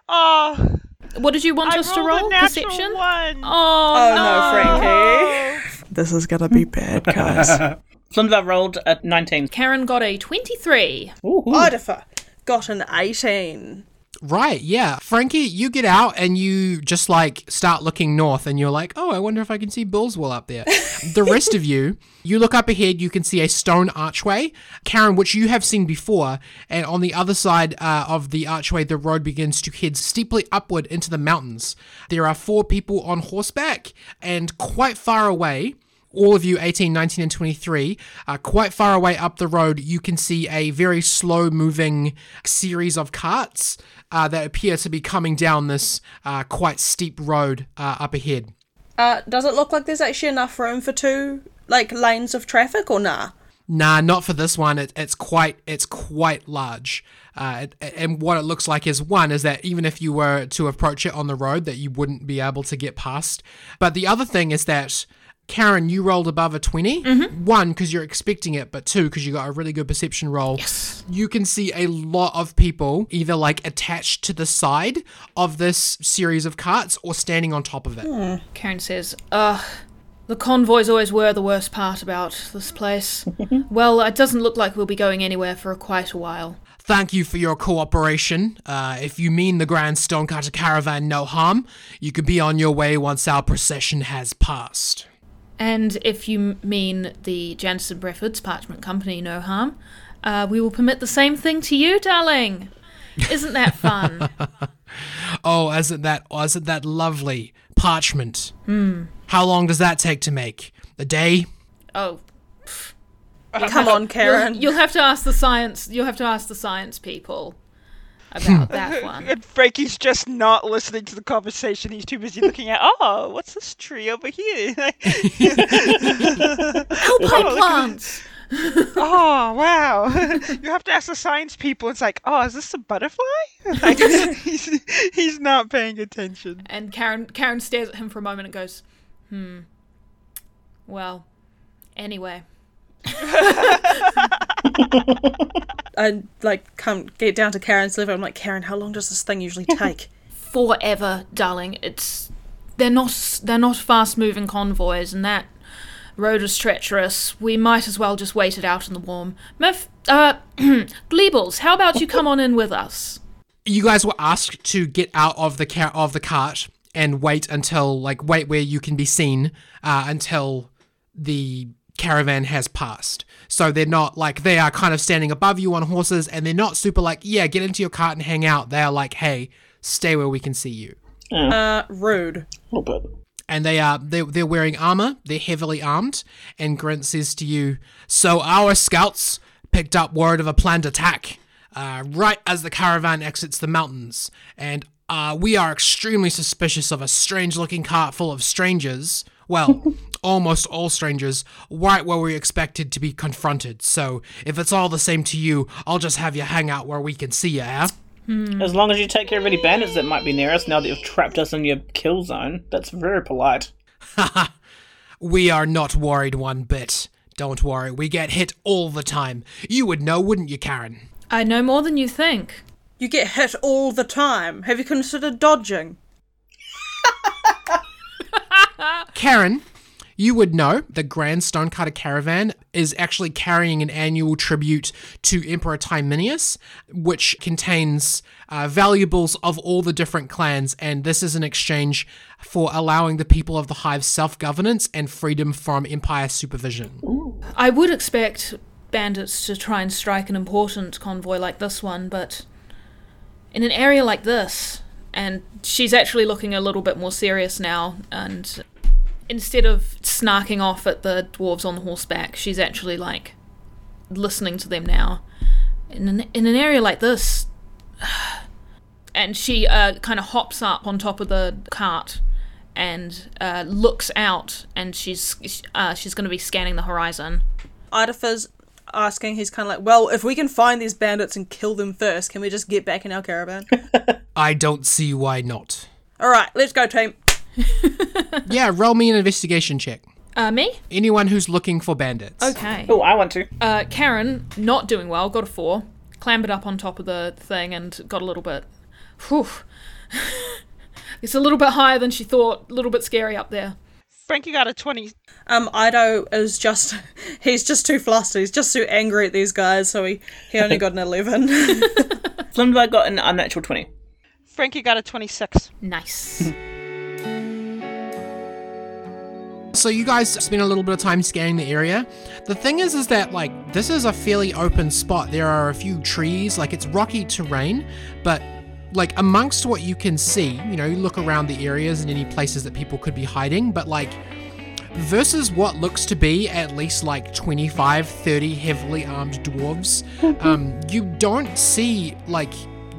[SPEAKER 6] oh,
[SPEAKER 1] What did you want
[SPEAKER 6] I
[SPEAKER 1] us to
[SPEAKER 6] rolled a
[SPEAKER 1] roll? Perception?
[SPEAKER 6] One.
[SPEAKER 1] Oh,
[SPEAKER 3] Oh
[SPEAKER 1] no.
[SPEAKER 3] no, Frankie, this is gonna be bad, guys.
[SPEAKER 5] Flimva rolled at 19.
[SPEAKER 1] Karen got a 23.
[SPEAKER 5] Ooh, ooh.
[SPEAKER 3] Idafa got an eighteen.
[SPEAKER 2] Right, yeah. Frankie, you get out and you just like start looking north and you're like, oh, I wonder if I can see Bullswell up there. the rest of you, you look up ahead, you can see a stone archway, Karen, which you have seen before. And on the other side uh, of the archway, the road begins to head steeply upward into the mountains. There are four people on horseback and quite far away all of you 18 19 and 23 uh, quite far away up the road you can see a very slow moving series of carts uh, that appear to be coming down this uh, quite steep road uh, up ahead
[SPEAKER 3] Uh, does it look like there's actually enough room for two like lanes of traffic, or nah?
[SPEAKER 2] Nah, not for this one. It, it's quite it's quite large. Uh, and what it looks like is one is that even if you were to approach it on the road, that you wouldn't be able to get past. But the other thing is that Karen, you rolled above a 20. One, because you're expecting it, but two, because you got a really good perception roll. Yes. You can see a lot of people either like attached to the side of this series of carts or standing on top of it.
[SPEAKER 1] Karen says, Ugh, the convoys always were the worst part about this place. well, it doesn't look like we'll be going anywhere for quite a while.
[SPEAKER 2] Thank you for your cooperation. Uh, if you mean the Grand Stonecutter Caravan no harm, you can be on your way once our procession has passed.
[SPEAKER 1] And if you mean the Jansen Breford's Parchment Company, no harm, uh, we will permit the same thing to you, darling. Isn't that fun?
[SPEAKER 2] Oh, isn't that isn't that lovely parchment? Hmm. How long does that take to make? A day?
[SPEAKER 1] oh,
[SPEAKER 3] Come on, Karen.
[SPEAKER 1] You'll, you'll have to ask the science. You'll have to ask the science people about that one.
[SPEAKER 6] And Frankie's just not listening to the conversation. He's too busy looking at, oh, what's this tree over here?
[SPEAKER 1] Alpine plants.
[SPEAKER 6] oh, wow. you have to ask the science people. It's like, oh, is this a butterfly? Like, he's, he's not paying attention.
[SPEAKER 1] And Karen Karen stares at him for a moment and goes, "Hmm. Well, anyway."
[SPEAKER 3] I like come get down to Karen's level. I'm like, Karen, how long does this thing usually take?
[SPEAKER 1] forever, darling. It's they're not they're not fast moving convoys, and that road is treacherous. We might as well just wait it out in the warm. Murph, uh, Gleebles, how about you come on in with us?
[SPEAKER 2] You guys were asked to get out of the car of the cart and wait until like wait where you can be seen uh, until the caravan has passed. So they're not like they are kind of standing above you on horses, and they're not super like yeah get into your cart and hang out. They are like hey stay where we can see you.
[SPEAKER 3] Uh, rude.
[SPEAKER 5] A little bit.
[SPEAKER 2] and they are they, they're wearing armor they're heavily armed and grant says to you so our scouts picked up word of a planned attack uh, right as the caravan exits the mountains and uh, we are extremely suspicious of a strange looking cart full of strangers Well, almost all strangers, right where we expected to be confronted. So if it's all the same to you, I'll just have you hang out where we can see you, eh?
[SPEAKER 5] As long as you take care of any bandits that might be near us now that you've trapped us in your kill zone, that's very polite.
[SPEAKER 2] We are not worried one bit. Don't worry, we get hit all the time. You would know, wouldn't you, Karen?
[SPEAKER 1] I know more than you think.
[SPEAKER 3] You get hit all the time. Have you considered dodging?
[SPEAKER 2] Karen, you would know the Grand Stonecutter Caravan is actually carrying an annual tribute to Emperor Tiberius, which contains uh, valuables of all the different clans, and this is an exchange for allowing the people of the Hive self governance and freedom from Empire supervision.
[SPEAKER 1] I would expect bandits to try and strike an important convoy like this one, but in an area like this, and she's actually looking a little bit more serious now, and instead of snarking off at the dwarves on the horseback, she's actually like listening to them now. In an, in an area like this, and she uh, kind of hops up on top of the cart and uh, looks out, and she's uh, she's going to be scanning the horizon.
[SPEAKER 3] Idafa's asking, he's kind of like, well, if we can find these bandits and kill them first, can we just get back in our caravan?
[SPEAKER 2] I don't see why not.
[SPEAKER 3] All right, let's go, team.
[SPEAKER 2] Yeah, roll me an investigation check.
[SPEAKER 1] Uh, me?
[SPEAKER 2] Anyone who's looking for bandits.
[SPEAKER 1] Okay.
[SPEAKER 5] Oh, I want to.
[SPEAKER 1] Uh, Karen, not doing well, got a four. Clambered up on top of the thing and got a little bit. Whew. it's a little bit higher than she thought. A little bit scary up there.
[SPEAKER 6] Frankie got a 20.
[SPEAKER 3] Um, Ido is just, he's just too flustered. He's just too angry at these guys, so he, he only got an 11.
[SPEAKER 5] Flimberg got an unnatural 20.
[SPEAKER 6] Frankie got a 26.
[SPEAKER 1] Nice.
[SPEAKER 2] So you guys spend a little bit of time scanning the area. The thing is, is that like this is a fairly open spot. There are a few trees, like it's rocky terrain, but like amongst what you can see, you know, you look around the areas and any places that people could be hiding, but like versus what looks to be at least like 25 30 heavily armed dwarves um, you don't see like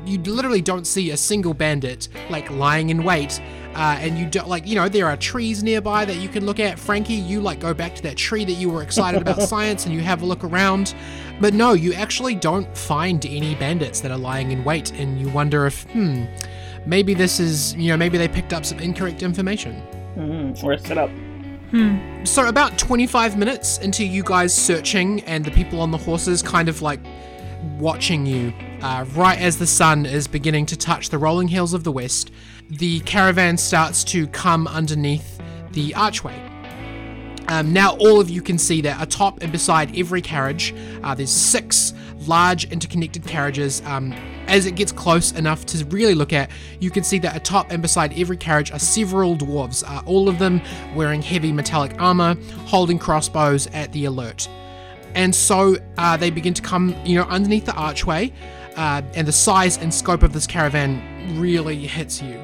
[SPEAKER 2] you literally don't see a single bandit like lying in wait uh, and you don't like you know there are trees nearby that you can look at frankie you like go back to that tree that you were excited about science and you have a look around but no you actually don't find any bandits that are lying in wait and you wonder if hmm maybe this is you know maybe they picked up some incorrect information
[SPEAKER 5] Mm, we're set up. Hmm.
[SPEAKER 2] so about 25 minutes into you guys searching and the people on the horses kind of like watching you uh, right as the sun is beginning to touch the rolling hills of the west the caravan starts to come underneath the archway. Um, now all of you can see that atop and beside every carriage uh, there's six large interconnected carriages. Um, as it gets close enough to really look at you can see that atop and beside every carriage are several dwarves uh, all of them wearing heavy metallic armor holding crossbows at the alert. And so uh, they begin to come you know underneath the archway uh, and the size and scope of this caravan really hits you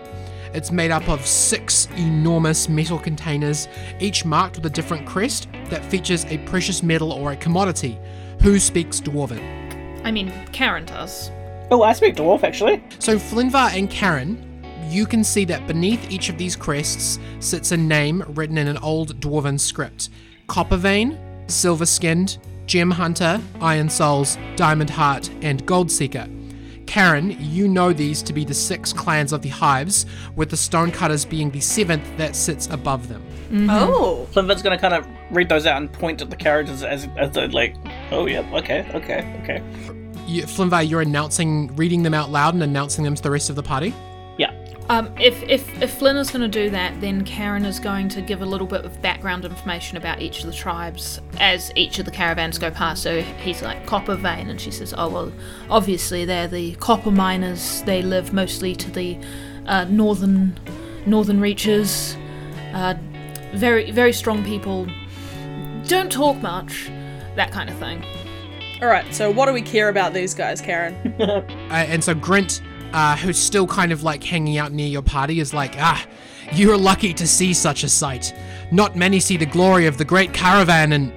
[SPEAKER 2] it's made up of six enormous metal containers, each marked with a different crest that features a precious metal or a commodity. Who speaks Dwarven?
[SPEAKER 1] I mean, Karen does.
[SPEAKER 5] Oh, I speak dwarf actually.
[SPEAKER 2] So, Flinvar and Karen, you can see that beneath each of these crests sits a name written in an old Dwarven script Coppervein, Silver Skinned, Gem Hunter, Iron Souls, Diamond Heart, and Gold Seeker. Karen, you know these to be the six clans of the Hives, with the Stonecutters being the seventh that sits above them. Mm-hmm.
[SPEAKER 3] Oh.
[SPEAKER 5] Flimberg's gonna kind of read those out and point at the characters as as they're like, oh yeah, okay, okay, okay.
[SPEAKER 2] You, Flimvar, you're announcing, reading them out loud and announcing them to the rest of the party.
[SPEAKER 5] Yeah.
[SPEAKER 1] Um, if, if, if Flynn is going to do that, then Karen is going to give a little bit of background information about each of the tribes as each of the caravans go past. So he's like copper vein, and she says, "Oh well, obviously they're the copper miners. They live mostly to the uh, northern northern reaches. Uh, very very strong people. Don't talk much. That kind of thing."
[SPEAKER 3] All right, so what do we care about these guys, Karen?
[SPEAKER 2] Uh, and so Grint, uh, who's still kind of like hanging out near your party, is like, ah, you're lucky to see such a sight. Not many see the glory of the great caravan, and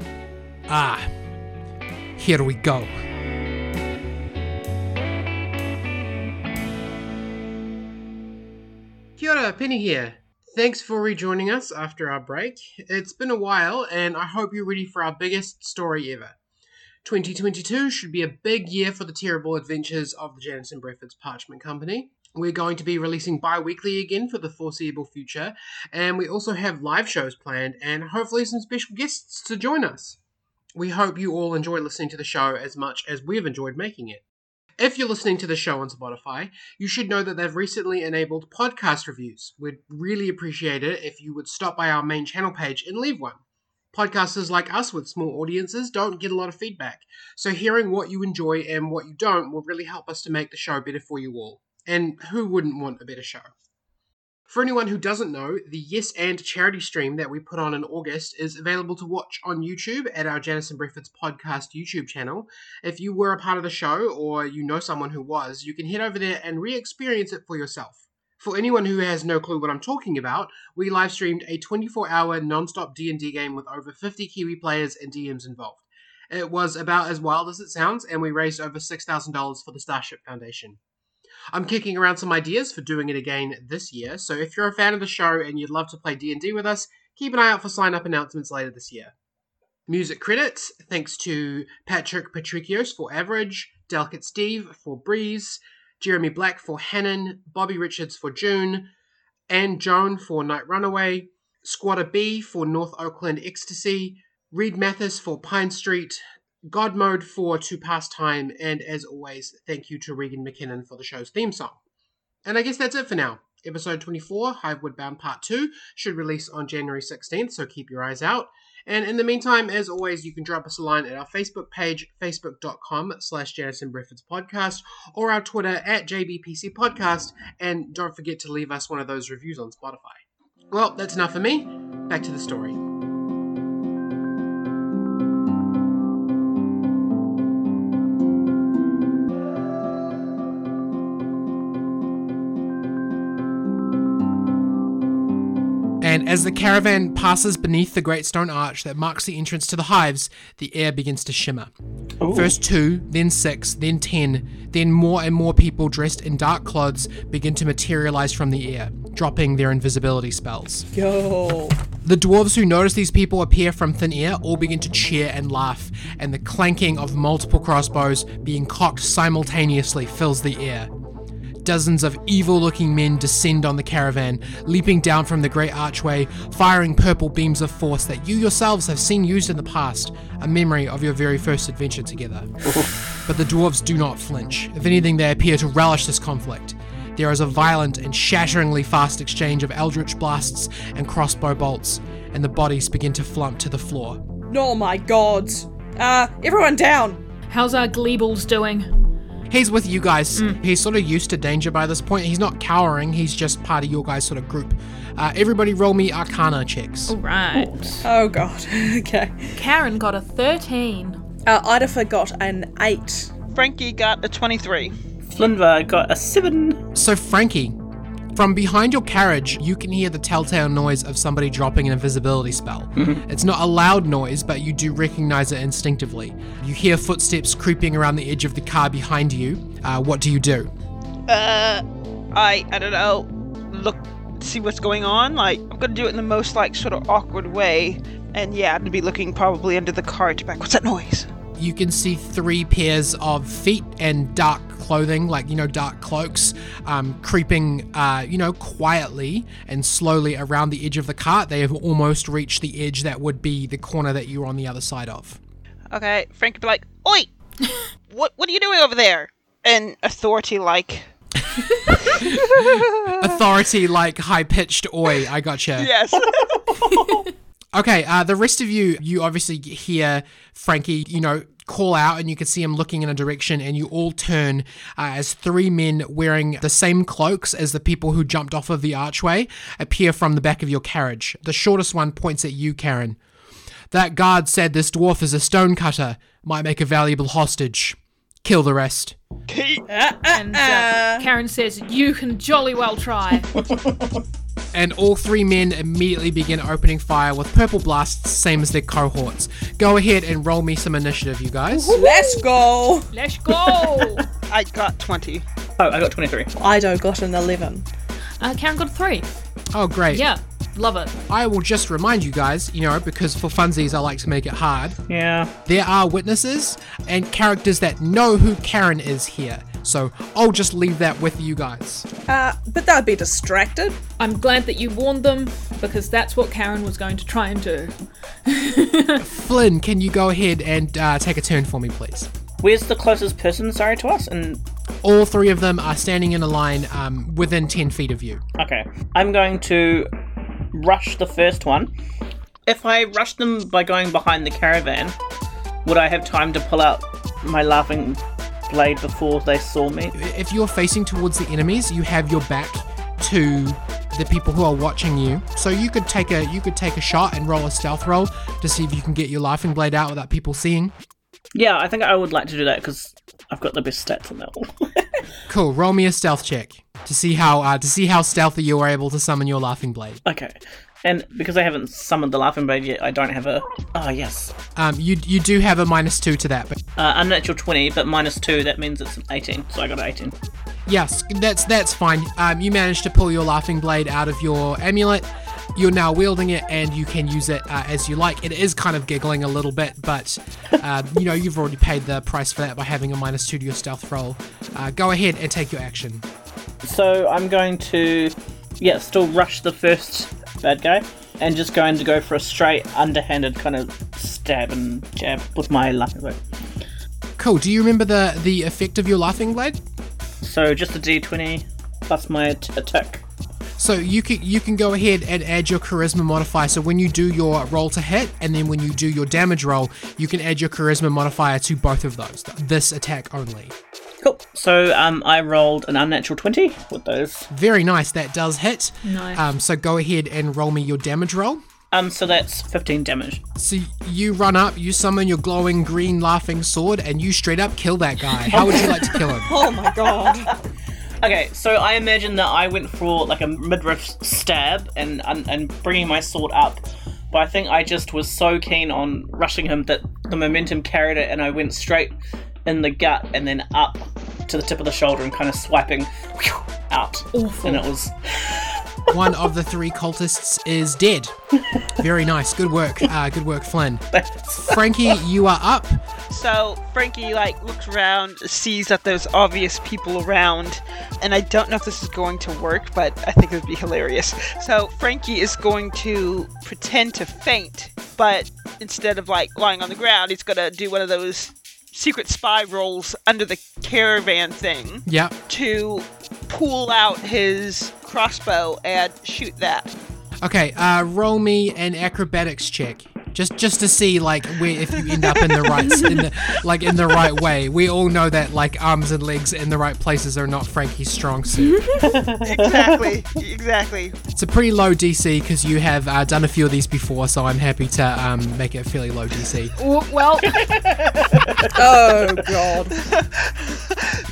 [SPEAKER 2] ah, here we go. Kia ora, Penny here. Thanks for rejoining us after our break. It's been a while, and I hope you're ready for our biggest story ever. 2022 should be a big year for the terrible adventures of the Janice and Breford's Parchment Company. We're going to be releasing bi weekly again for the foreseeable future, and we also have live shows planned and hopefully some special guests to join us. We hope you all enjoy listening to the show as much as we've enjoyed making it. If you're listening to the show on Spotify, you should know that they've recently enabled podcast reviews. We'd really appreciate it if you would stop by our main channel page and leave one. Podcasters like us with small audiences don't get a lot of feedback, so hearing what you enjoy and what you don't will really help us to make the show better for you all. And who wouldn't want a better show? For anyone who doesn't know, the Yes and charity stream that we put on in August is available to watch on YouTube at our Janice and Breford's podcast YouTube channel. If you were a part of the show or you know someone who was, you can head over there and re experience it for yourself. For anyone who has no clue what I'm talking about, we live streamed a 24-hour non-stop D&D game with over 50 Kiwi players and DMs involved. It was about as wild as it sounds, and we raised over $6,000 for the Starship Foundation. I'm kicking around some ideas for doing it again this year, so if you're a fan of the show and you'd love to play D&D with us, keep an eye out for sign-up announcements later this year. Music credits, thanks to Patrick Patrikios for Average, Delicate Steve for Breeze, Jeremy Blake for Hannon, Bobby Richards for June, An Jone for Night Runaway, Squadda B for North Oakland Ecstasy, Reed Mathis for Pine Street, God Mode for To Pass Time, and as always, thank you to Regan McKinnon for the show's theme song. And I guess that's it for now. Episode 24, Hivewood Bound Part 2, should release on January 16th, so keep your eyes out. And in the meantime, as always, you can drop us a line at our Facebook page, facebook.com slash Janice and Breford's podcast, or our Twitter at JBPC Podcast, and don't forget to leave us one of those reviews on Spotify. Well, that's enough for me. Back to the story. As the caravan passes beneath the great stone arch that marks the entrance to the hives, the air begins to shimmer. First two, then six, then ten, then more and more people dressed in dark clothes begin to materialize from the air, dropping their invisibility spells.
[SPEAKER 3] Yo.
[SPEAKER 2] The dwarves who notice these people appear from thin air all begin to cheer and laugh, and the clanking of multiple crossbows being cocked simultaneously fills the air. Dozens of evil looking men descend on the caravan, leaping down from the great archway, firing purple beams of force that you yourselves have seen used in the past, a memory of your very first adventure together. but the dwarves do not flinch. If anything, they appear to relish this conflict. There is a violent and shatteringly fast exchange of eldritch blasts and crossbow bolts, and the bodies begin to flump to the floor.
[SPEAKER 3] Oh my god. Uh, everyone down.
[SPEAKER 1] How's our Gleebles doing?
[SPEAKER 2] He's with you guys. He's sort of used to danger by this point. He's not cowering, he's just part of your guys' sort of group. Uh, everybody roll me arcana checks.
[SPEAKER 1] All right.
[SPEAKER 3] Oh god. okay.
[SPEAKER 1] Karen got a 13.
[SPEAKER 3] Uh, Idafa got an 8.
[SPEAKER 6] Frankie got a 23.
[SPEAKER 5] Flinva got a seven.
[SPEAKER 2] So, Frankie, from behind your carriage, you can hear the telltale noise of somebody dropping an invisibility spell. It's not a loud noise, but you do recognize it instinctively. You hear footsteps creeping around the edge of the car behind you. Uh, what do you do?
[SPEAKER 6] Uh, I I don't know. Look, see what's going on. Like I'm gonna do it in the most like sort of awkward way. And yeah, I'm gonna be looking probably under the cart. Back. What's that noise?
[SPEAKER 2] You can see three pairs of feet and dark clothing, like, you know, dark cloaks, um, creeping, uh, you know, quietly and slowly around the edge of the cart. They have almost reached the edge that would be the corner that you're on the other side of.
[SPEAKER 6] Okay, Frank would be like, "Oi, what what are you doing over there?" And authority like,
[SPEAKER 2] Authority, like high pitched oi. I gotcha.
[SPEAKER 6] yes.
[SPEAKER 2] Okay, uh, the rest of you, you obviously hear Frankie, you know, call out and you can see him looking in a direction and you all turn uh, as three men wearing the same cloaks as the people who jumped off of the archway appear from the back of your carriage. The shortest one points at you, Karen. That guard said this dwarf is a stonecutter, might make a valuable hostage. Kill the rest.
[SPEAKER 1] And uh, Karen says, You can jolly well try.
[SPEAKER 2] and all three men immediately begin opening fire with purple blasts, same as their cohorts. Go ahead and roll me some initiative, you guys.
[SPEAKER 3] Let's go.
[SPEAKER 1] Let's go.
[SPEAKER 6] I got 20.
[SPEAKER 5] Oh, I got 23.
[SPEAKER 3] Ido got an 11.
[SPEAKER 1] Uh, Karen got a 3.
[SPEAKER 2] Oh, great.
[SPEAKER 1] Yeah, love it.
[SPEAKER 2] I will just remind you guys, you know, because for funsies I like to make it hard.
[SPEAKER 5] Yeah.
[SPEAKER 2] There are witnesses and characters that know who Karen is here. So I'll just leave that with you guys.
[SPEAKER 3] Uh, but they'd be distracted.
[SPEAKER 1] I'm glad that you warned them because that's what Karen was going to try and do.
[SPEAKER 2] Flynn, can you go ahead and uh, take a turn for me, please?
[SPEAKER 5] Where's the closest person, sorry, to us? And
[SPEAKER 2] All three of them are standing in a line um, within 10 feet of you.
[SPEAKER 5] okay, I'm going to rush the first one. If I rush them by going behind the caravan, would I have time to pull out my laughing blade before they saw me?
[SPEAKER 2] If you're facing towards the enemies, you have your back to the people who are watching you. So you could take a you could take a shot and roll a stealth roll to see if you can get your laughing blade out without people seeing.
[SPEAKER 5] Yeah, I think I would like to do that because I've got the best stats on that one.
[SPEAKER 2] Cool. Roll me a stealth check to see how uh, to see how stealthy you are able to summon your laughing blade.
[SPEAKER 5] okay. And because I haven't summoned the laughing blade yet, I don't have a. Oh, yes.
[SPEAKER 2] Um, you you do have a minus two to that, but
[SPEAKER 5] Uh, unnatural 20, but minus 2, that means it's an 18. So I got an 18.
[SPEAKER 2] yes, that's that's fine. Um, you managed to pull your laughing blade out of your amulet. You're now wielding it, and you can use it uh, as you like. It is kind of giggling a little bit, but uh, you know you've already paid the price for that by having a minus two to your stealth roll. Uh, go ahead and take your action.
[SPEAKER 5] So I'm going to, yeah, still rush the first bad guy and just going to go for a straight underhanded kind of stab and jab with my laughing blade.
[SPEAKER 2] Cool. Do you remember the the effect of your laughing blade?
[SPEAKER 5] So just a d20 plus my at- attack.
[SPEAKER 2] So you can you can go ahead and add your charisma modifier. So when you do your roll to hit, and then when you do your damage roll, you can add your charisma modifier to both of those. This attack only.
[SPEAKER 5] Cool. So um, I rolled an unnatural 20 with those.
[SPEAKER 2] Very nice. That does hit.
[SPEAKER 1] Nice.
[SPEAKER 2] Um, so go ahead and roll me your damage roll.
[SPEAKER 5] Um, so that's 15 damage.
[SPEAKER 2] So you run up, you summon your glowing green laughing sword, and you straight up kill that guy. How would you like to kill him?
[SPEAKER 3] Oh my god.
[SPEAKER 5] Okay, so I imagine that I went for like a midriff stab and, and and bringing my sword up, but I think I just was so keen on rushing him that the momentum carried it, and I went straight in the gut and then up to the tip of the shoulder and kind of swiping whew, out.
[SPEAKER 1] Awful.
[SPEAKER 5] And it was
[SPEAKER 2] One of the three cultists is dead. Very nice. Good work. Uh, good work, Flynn. Frankie, you are up.
[SPEAKER 6] So Frankie like looks around, sees that there's obvious people around, and I don't know if this is going to work, but I think it would be hilarious. So Frankie is going to pretend to faint, but instead of like lying on the ground, he's gonna do one of those secret spy rolls under the caravan thing
[SPEAKER 2] Yep.
[SPEAKER 6] to pull out his crossbow and shoot that.
[SPEAKER 2] Okay, uh, roll me an acrobatics check. Just just to see like where if you end up in the right in the like in the right way. We all know that like arms and legs in the right places are not Frankie's strong suit.
[SPEAKER 6] Exactly, exactly.
[SPEAKER 2] It's a pretty low DC because you have uh, done a few of these before, so I'm happy to um, make it a fairly low DC.
[SPEAKER 1] Well,
[SPEAKER 3] Oh god.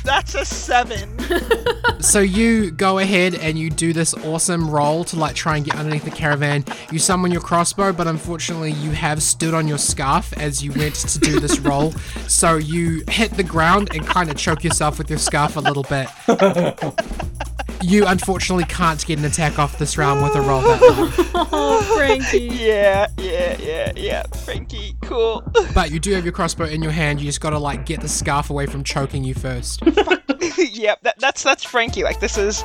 [SPEAKER 6] That's a seven.
[SPEAKER 2] So you go ahead and you do this awesome roll to like try and get underneath the caravan. You summon your crossbow, but unfortunately you have stood on your scarf as you went to do this roll. So you hit the ground and kind of choke yourself with your scarf a little bit. You unfortunately can't get an attack off this round with a roll that
[SPEAKER 1] oh, Frankie.
[SPEAKER 6] Yeah, yeah, yeah, yeah. Frankie, cool.
[SPEAKER 2] But you do have your crossbow in your hand. You just gotta like get the scarf away from choking you first.
[SPEAKER 6] yep, that, that's that's Frankie. Like this is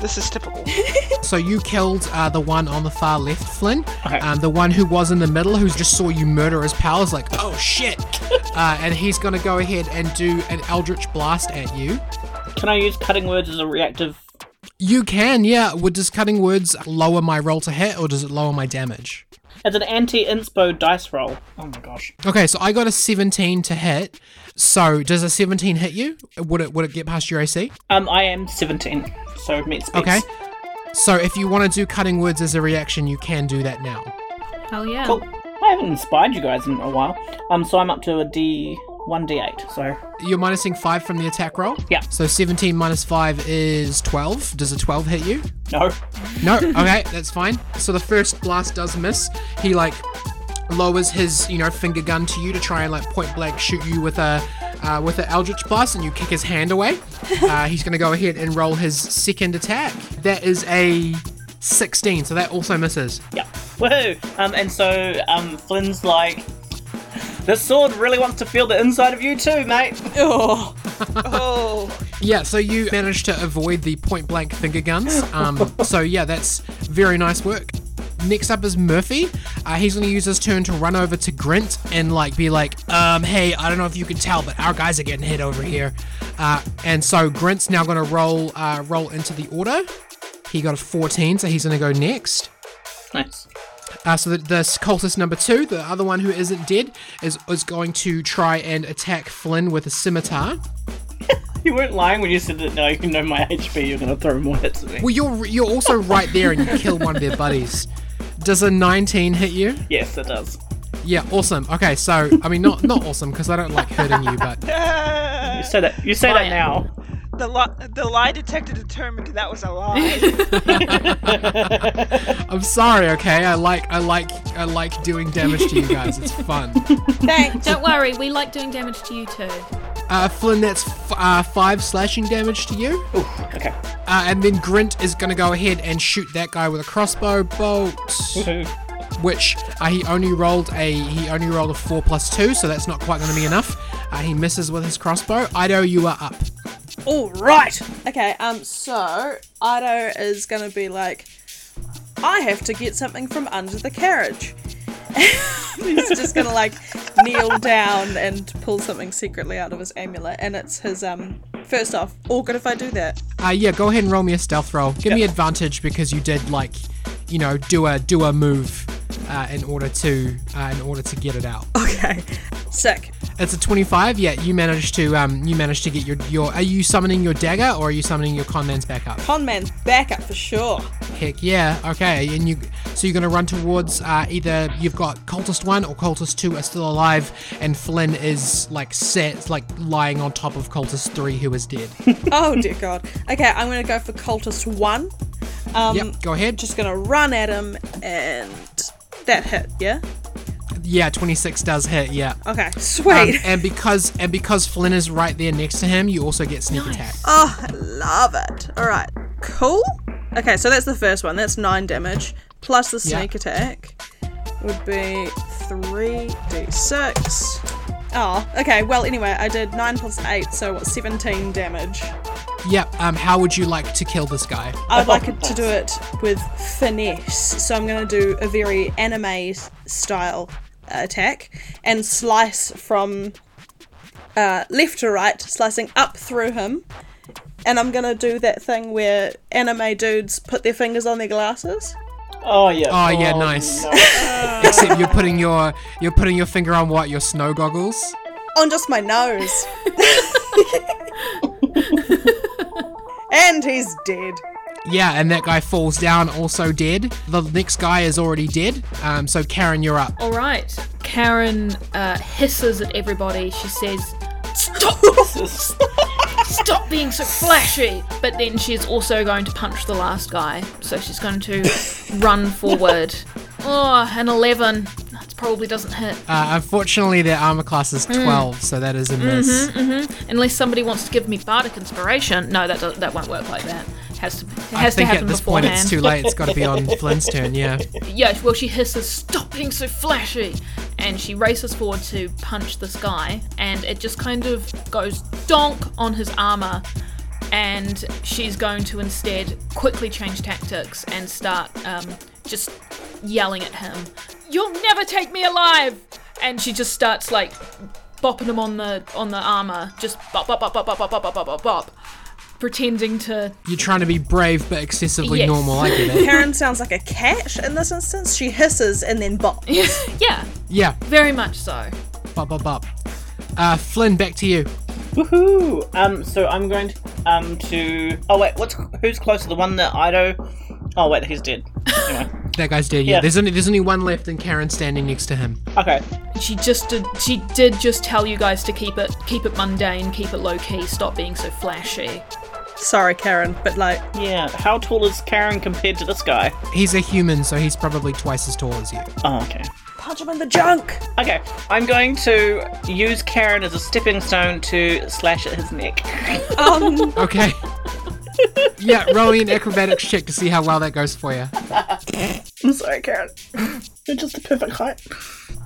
[SPEAKER 6] this is typical.
[SPEAKER 2] So you killed uh, the one on the far left, Flynn.
[SPEAKER 5] Okay.
[SPEAKER 2] Um, the one who was in the middle, who just saw you murder his pal, is like, oh shit. uh, and he's gonna go ahead and do an Eldritch Blast at you.
[SPEAKER 5] Can I use cutting words as a reactive?
[SPEAKER 2] You can, yeah. Would does cutting words lower my roll to hit, or does it lower my damage?
[SPEAKER 5] As an anti-inspo dice roll. Oh my gosh.
[SPEAKER 2] Okay, so I got a 17 to hit. So does a 17 hit you? Would it would it get past your AC?
[SPEAKER 5] Um, I am 17, so meet speeds.
[SPEAKER 2] Okay. So if you want to do cutting words as a reaction, you can do that now.
[SPEAKER 1] Hell yeah.
[SPEAKER 5] Cool. I haven't inspired you guys in a while. Um, so I'm up to a D one D8. So
[SPEAKER 2] You're minusing five from the attack roll.
[SPEAKER 5] Yeah.
[SPEAKER 2] So 17 minus five is 12. Does a 12 hit you?
[SPEAKER 5] no.
[SPEAKER 2] No. Okay, that's fine. So the first blast does miss. He like lowers his you know finger gun to you to try and like point blank shoot you with a uh, with an eldritch blast, and you kick his hand away. Uh, he's gonna go ahead and roll his second attack. That is a 16, so that also misses.
[SPEAKER 5] Yeah. Woohoo! Um, and so um, Flynn's like, this sword really wants to feel the inside of you too, mate.
[SPEAKER 3] Oh,
[SPEAKER 6] Oh,
[SPEAKER 2] Yeah, so you managed to avoid the point blank finger guns. Um, so yeah, that's very nice work. Next up is Murphy. Uh, he's going to use his turn to run over to Grint and like be like, um, "Hey, I don't know if you can tell, but our guys are getting hit over here." Uh, and so Grint's now going to roll uh, roll into the order. He got a 14, so he's going to go next.
[SPEAKER 5] Nice.
[SPEAKER 2] Uh, so the, the cultist number two, the other one who isn't dead, is is going to try and attack Flynn with a scimitar.
[SPEAKER 5] You weren't lying when you said that. No, you can know my HP. You're gonna throw more hits at me.
[SPEAKER 2] Well, you're you're also right there, and you kill one of their buddies. Does a 19 hit you?
[SPEAKER 5] Yes, it does.
[SPEAKER 2] Yeah, awesome. Okay, so I mean, not not awesome because I don't like hurting you, but
[SPEAKER 5] You say that. You say that now.
[SPEAKER 6] The li- the lie detector determined that was a lie.
[SPEAKER 2] I'm sorry. Okay, I like I like I like doing damage to you guys. It's fun.
[SPEAKER 3] thanks.
[SPEAKER 1] Don't worry, we like doing damage to you too.
[SPEAKER 2] Uh, Flynn, that's f- uh, five slashing damage to you.
[SPEAKER 5] Ooh, okay.
[SPEAKER 2] Uh, and then Grint is gonna go ahead and shoot that guy with a crossbow bolt.
[SPEAKER 5] Woohoo.
[SPEAKER 2] which uh, he only rolled a he only rolled a four plus two, so that's not quite going to be enough. Uh, he misses with his crossbow. Ido, you are up.
[SPEAKER 3] All right. Okay. Um. So Ido is gonna be like, I have to get something from under the carriage. He's just gonna like kneel down and pull something secretly out of his amulet, and it's his um. First off, all good if I do that.
[SPEAKER 2] Uh, yeah, go ahead and roll me a stealth roll. Give me advantage because you did like, you know, do a do a move uh, in order to uh, in order to get it out.
[SPEAKER 3] Okay. Sick.
[SPEAKER 2] It's a twenty-five. Yeah, you managed to um you managed to get your your. Are you summoning your dagger or are you summoning your conman's back up?
[SPEAKER 3] Con man's back for sure.
[SPEAKER 2] Heck yeah. Okay, and you so you're gonna run towards uh, either you've got cultist one or cultist two are still alive, and Flynn is like set like lying on top of cultist three who is dead.
[SPEAKER 3] Oh dear God. Okay, I'm gonna go for cultist one. Um,
[SPEAKER 2] yep. Go ahead.
[SPEAKER 3] Just gonna run at him and that hit. Yeah.
[SPEAKER 2] Yeah, 26 does hit. Yeah.
[SPEAKER 3] Okay.
[SPEAKER 2] Um,
[SPEAKER 3] Sweet.
[SPEAKER 2] and because and because Flynn is right there next to him, you also get sneak attack.
[SPEAKER 3] Oh, I love it. All right, cool. Okay, so that's the first one. That's nine damage plus the
[SPEAKER 2] Yeah.
[SPEAKER 3] sneak attack would be three d six. Oh, okay. Well, anyway, I did nine plus eight, so what? Seventeen damage.
[SPEAKER 2] Yep. Um, how would you like to kill this guy?
[SPEAKER 3] I would like to do it with finesse, so I'm going to do a very anime style uh, attack and slice from uh, left to right, slicing up through him. And I'm going to do that thing where anime dudes put their fingers on their glasses.
[SPEAKER 5] Oh yeah.
[SPEAKER 2] Oh, yeah, nice.
[SPEAKER 5] no.
[SPEAKER 2] Except you're putting your you're putting your finger on what? Your snow goggles?
[SPEAKER 3] on just my nose. and he's dead.
[SPEAKER 2] Yeah, and that guy falls down, also dead. The next guy is already dead. Um, so, Karen, you're up.
[SPEAKER 1] All right. Karen uh, hisses at everybody. She says, Stop! Stop being so flashy! But then she's also going to punch the last guy. So, she's going to run forward. Oh, an 11 probably doesn't hit.
[SPEAKER 2] Uh, unfortunately, their armor class is 12, so that is a miss.
[SPEAKER 1] Unless somebody wants to give me bardic inspiration. No, that that won't work like that. It has to. It
[SPEAKER 2] I
[SPEAKER 1] has to
[SPEAKER 2] think
[SPEAKER 1] happen
[SPEAKER 2] at this
[SPEAKER 1] beforehand.
[SPEAKER 2] point it's too late. It's got to be on Flynn's turn. Yeah.
[SPEAKER 1] Yeah, well, she hisses, Stop being so flashy! And she races forward to punch this guy, and it just kind of goes donk on his armor. And she's going to instead quickly change tactics and start um, just yelling at him, You'll never take me alive! And she just starts like bopping him on the on the armor, just bop bop bop bop bop bop bop bop bop bop bop, pretending to
[SPEAKER 2] You're trying to be brave but excessively
[SPEAKER 1] Yes.
[SPEAKER 2] normal. I get it.
[SPEAKER 3] Karen sounds like a cat in this instance. She hisses and then bops.
[SPEAKER 1] yeah,
[SPEAKER 2] Yeah.
[SPEAKER 1] very much so.
[SPEAKER 2] Bop, bop, bop. Uh, Flynn, back to you.
[SPEAKER 5] Woohoo! Um, so I'm going to um to. Oh wait, what's who's closer? The one that Ido. Oh wait, he's dead. Anyway,
[SPEAKER 2] That guy's dead. Yeah.
[SPEAKER 5] Yeah.
[SPEAKER 2] There's only there's only one left, and Karen standing next to him.
[SPEAKER 5] okay.
[SPEAKER 1] She just did. She did just tell you guys to keep it, keep it mundane, keep it low key, stop being so flashy.
[SPEAKER 3] Sorry, Karen, but like,
[SPEAKER 5] Yeah. How tall is Karen compared to this guy?
[SPEAKER 2] He's a human, so he's probably twice as tall as you.
[SPEAKER 5] Oh, okay.
[SPEAKER 3] punch him in the junk.
[SPEAKER 5] Okay, I'm going to use Karen as a stepping stone to slash at his neck.
[SPEAKER 3] Um,
[SPEAKER 2] Okay. Yeah, roll me an acrobatics check to see how well that goes for you.
[SPEAKER 5] I'm sorry, Karen. You're just the perfect height.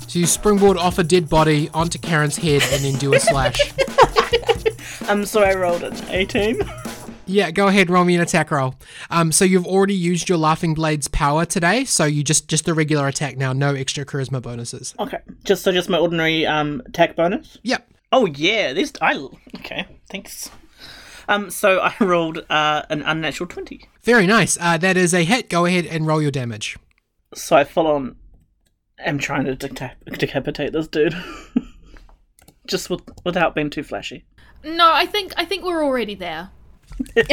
[SPEAKER 2] So you springboard off a dead body onto Karen's head and then do a slash.
[SPEAKER 5] Um, so I rolled an 18.
[SPEAKER 2] Yeah, go ahead, roll me an attack roll. Um, so you've already used your Laughing Blade's power today, so you just just a regular attack now, no extra charisma bonuses.
[SPEAKER 5] Okay. Just so just my ordinary um attack bonus.
[SPEAKER 2] Yep.
[SPEAKER 5] Oh yeah, this I okay. Thanks. Um, so I rolled uh an unnatural twenty.
[SPEAKER 2] Very nice. Uh, that is a hit. Go ahead and roll your damage.
[SPEAKER 5] So I full on am trying to decap- decapitate this dude. just with, without being too flashy.
[SPEAKER 1] No, I think I think we're already there.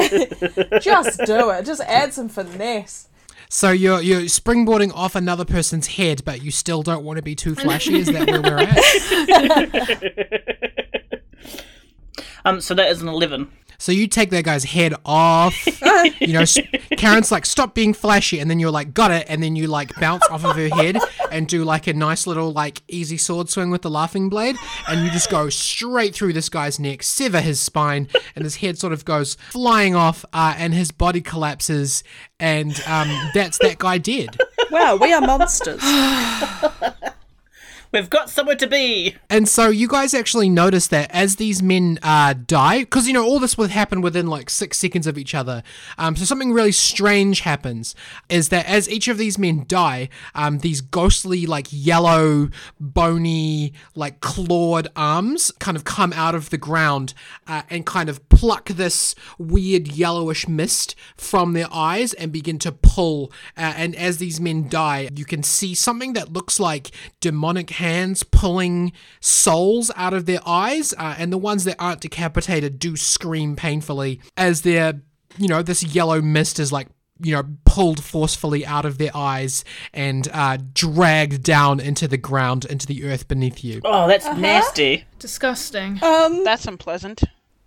[SPEAKER 3] Just do it. Just add some finesse.
[SPEAKER 2] So you're you're springboarding off another person's head, but you still don't want to be too flashy. Is that where we're at?
[SPEAKER 5] Um, so that is an eleven.
[SPEAKER 2] So you take that guy's head off. you know, Karen's like, stop being flashy, and then you're like, got it, and then you like bounce off of her head and do like a nice little like easy sword swing with the laughing blade, and you just go straight through this guy's neck, sever his spine, and his head sort of goes flying off, uh, and his body collapses, and um, that's that guy dead.
[SPEAKER 3] Wow, we are monsters.
[SPEAKER 5] We've got somewhere to be.
[SPEAKER 2] And so you guys actually notice that as these men uh, die, because you know all this would happen within like six seconds of each other. Um, so something really strange happens is that as each of these men die, um, these ghostly like yellow, bony, like clawed arms kind of come out of the ground uh, and kind of pluck this weird yellowish mist from their eyes and begin to pull. Uh, and as these men die, you can see something that looks like demonic hands pulling souls out of their eyes. Uh, and the ones that aren't decapitated do scream painfully as their, you know, this yellow mist is like. You know, pulled forcefully out of their eyes and uh, dragged down into the ground, into the earth beneath you.
[SPEAKER 5] Oh, that's nasty.
[SPEAKER 1] Disgusting.
[SPEAKER 3] Um,
[SPEAKER 6] That's unpleasant.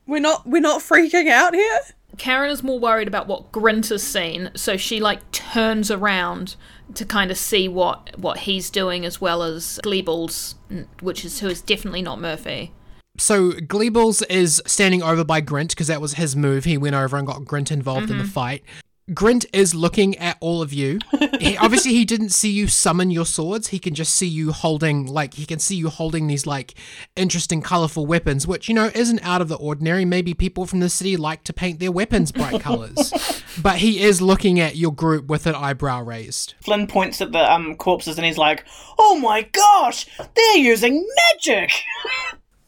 [SPEAKER 3] we're not we're not freaking out here.
[SPEAKER 1] Karen is more worried about what Grint has seen, so she like turns around to kind of see what what he's doing as well as Gleebles, which is who is definitely not Murphy.
[SPEAKER 2] So Gleebles is standing over by Grint because that was his move. He went over and got Grint involved in the mm-hmm. fight. Grint is looking at all of you. he, obviously, he didn't see you summon your swords. He can just see you holding, like, he can see you holding these, like, interesting, colorful weapons, which, you know, isn't out of the ordinary. Maybe people from the city like to paint their weapons bright colors. but he is looking at your group with an eyebrow raised.
[SPEAKER 5] Flynn points at the um corpses and he's like, "Oh my gosh, they're using magic."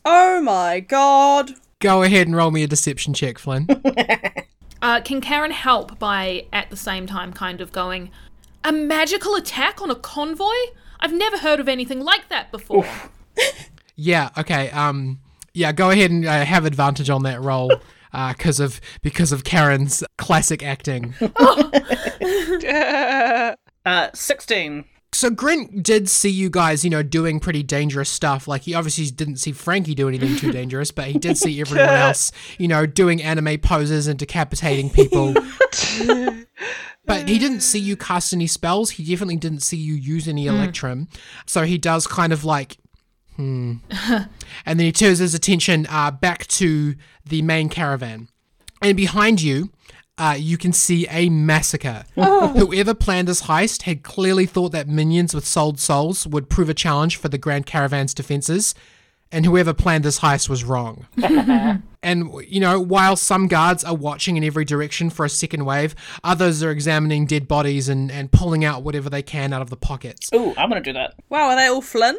[SPEAKER 3] Oh my god.
[SPEAKER 2] Go ahead and roll me a deception check, Flynn.
[SPEAKER 1] Uh, can Karen help by at the same time kind of going a magical attack on a convoy? I've never heard of anything like that before.
[SPEAKER 2] Yeah. Okay. Um. Yeah. Go ahead and uh, have advantage on that roll, because of because of Karen's classic acting.
[SPEAKER 5] Uh, sixteen.
[SPEAKER 2] So Grint did see you guys, you know, doing pretty dangerous stuff. Like he obviously didn't see Frankie do anything too dangerous, but he did see everyone else, you know, doing anime poses and decapitating people. But he didn't see you cast any spells. He definitely didn't see you use any electrum. So he does kind of like, hmm. and then he turns his attention uh, back to the main caravan. And behind you, uh, you can see a massacre. Whoever planned this heist had clearly thought that minions with sold souls would prove a challenge for the Grand Caravan's defenses, and whoever planned this heist was wrong. and, you know, while some guards are watching in every direction for a second wave, others are examining dead bodies and, and pulling out whatever they can out of the pockets.
[SPEAKER 5] Ooh, I'm gonna do that.
[SPEAKER 3] Wow, are they all Flynn?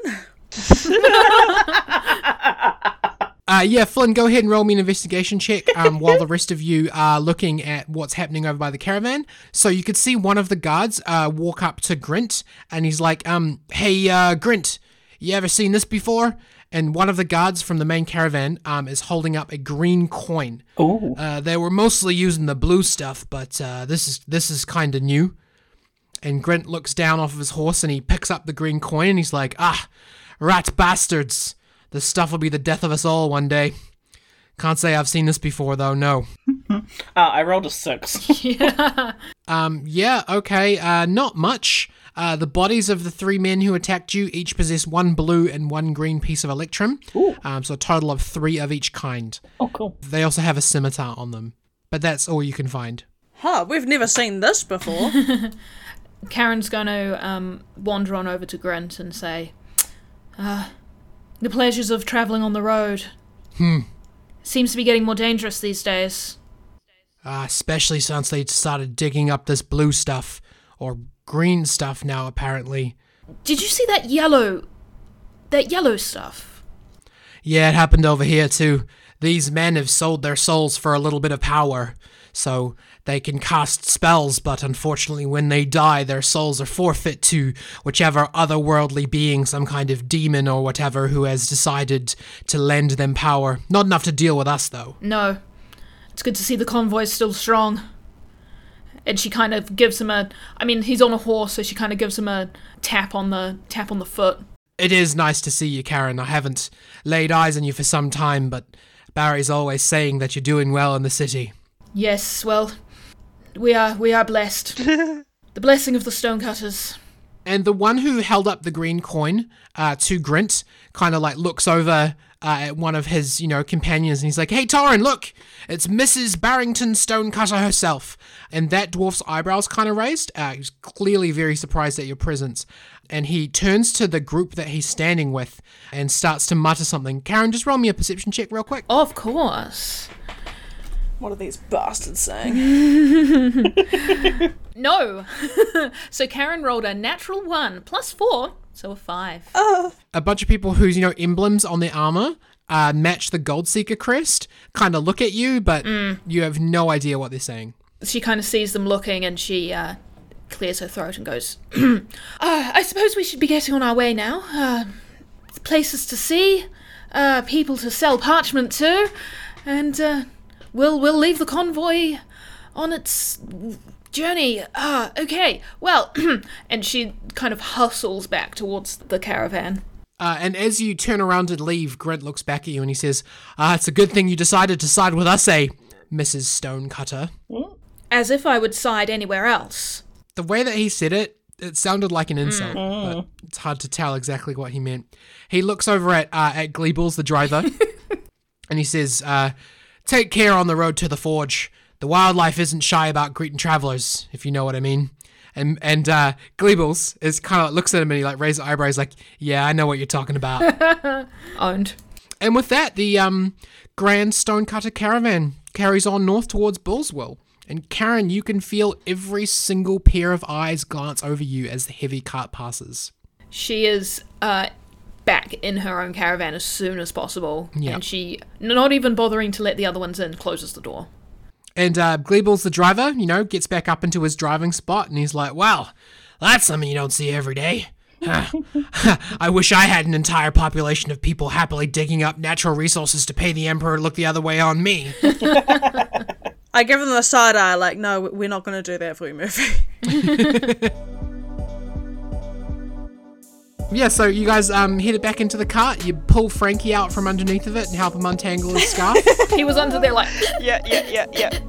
[SPEAKER 2] Uh, yeah, Flynn, go ahead and roll me an investigation check um, while the rest of you are looking at what's happening over by the caravan. So you could see one of the guards uh, walk up to Grint and he's like, um, Hey, uh, Grint, you ever seen this before? And one of the guards from the main caravan um, is holding up a green coin.
[SPEAKER 5] Ooh.
[SPEAKER 2] Uh, they were mostly using the blue stuff, but uh, this is this is kind of new. And Grint looks down off of his horse and he picks up the green coin and he's like, Ah, rat bastards! This stuff will be the death of us all one day. Can't say I've seen this before though. No.
[SPEAKER 5] Uh, I rolled a six. yeah.
[SPEAKER 2] Um. Yeah. Okay. Uh. Not much. Uh, the bodies of the three men who attacked you each possess one blue and one green piece of electrum. Um, so a total of three of each kind.
[SPEAKER 5] oh, cool.
[SPEAKER 2] They also have a scimitar on them. but that's all you can find.
[SPEAKER 3] Huh, we've never seen this before.
[SPEAKER 1] Karen's going to um, wander on over to Grint and say, uh, The pleasures of travelling on the road.
[SPEAKER 2] Hmm.
[SPEAKER 1] Seems to be getting more dangerous these days.
[SPEAKER 2] Uh, especially since they started digging up this blue stuff, or green stuff now, apparently.
[SPEAKER 1] Did you see that yellow. that yellow stuff?
[SPEAKER 2] Yeah, it happened over here too. These men have sold their souls for a little bit of power, so they can cast spells, but unfortunately, when they die, their souls are forfeit to whichever otherworldly being, some kind of demon or whatever, who has decided to lend them power. Not enough to deal with us, though.
[SPEAKER 1] No. It's good to see the convoy's still strong. And she kind of gives him a I mean, he's on a horse, so she kind of gives him a tap on the tap on the foot.
[SPEAKER 2] It is nice to see you, Karen. I haven't laid eyes on you for some time, but Barry's always saying that you're doing well in the city.
[SPEAKER 1] Yes, well, we are we are blessed. the blessing of the stonecutters.
[SPEAKER 2] And the one who held up the green coin uh, to Grint kind of like looks over uh, at one of his, you know, companions and he's like, Hey, Torrin, look, it's Mrs. Barrington Stonecutter herself. And that dwarf's eyebrows kind of raised. Uh, he's clearly very surprised at your presence. And he turns to the group that he's standing with and starts to mutter something. Karen, just roll me a perception check real quick.
[SPEAKER 1] Of course.
[SPEAKER 3] What are these bastards saying?
[SPEAKER 1] No. so Karen rolled a natural one plus four, so a five.
[SPEAKER 2] a bunch of people whose you know emblems on their armor uh, match the Gold Seeker crest kind of look at you, but you have no idea what they're saying.
[SPEAKER 1] She kind of sees them looking and she uh, clears her throat and goes, uh, I suppose we should be getting on our way now. Uh, places to see, uh, people to sell parchment to, and uh, we'll, we'll leave the convoy on its journey. Ah, okay. Well, and she kind of hustles back towards the caravan.
[SPEAKER 2] Uh, and as you turn around and leave, Grint looks back at you and he says, uh, "It's a good thing you decided to side with us, eh, Mrs. Stonecutter."
[SPEAKER 1] As if I would side anywhere else.
[SPEAKER 2] The way that he said it, it sounded like an insult, but it's hard to tell exactly what he meant. He looks over at uh, at Gleebles, the driver, and he says, uh, "Take care on the road to the forge. The wildlife isn't shy about greeting travelers, if you know what I mean." And and uh, Gleebles is kind of looks at him and he like raises eyebrows, like, "Yeah, I know what you're talking about."
[SPEAKER 1] Owned.
[SPEAKER 2] and with that, the um, Grand Stonecutter caravan carries on north towards Bullswell. And Karen, you can feel every single pair of eyes glance over you as the heavy cart passes.
[SPEAKER 1] She is uh, back in her own caravan as soon as possible.
[SPEAKER 2] Yeah.
[SPEAKER 1] And she, not even bothering to let the other ones in, closes the door.
[SPEAKER 2] And uh, Gleebles, the driver, you know, gets back up into his driving spot and he's like, wow, that's something you don't see every day. I wish I had an entire population of people happily digging up natural resources to pay the Emperor to look the other way on me.
[SPEAKER 3] I give them the side eye, like, no, we're not going to do that for you, Murphy.
[SPEAKER 2] Yeah, so you guys um, it back into the cart. You pull Frankie out from underneath of it and help him untangle his scarf.
[SPEAKER 1] He was under there like,
[SPEAKER 6] Yeah, yeah, yeah, yeah.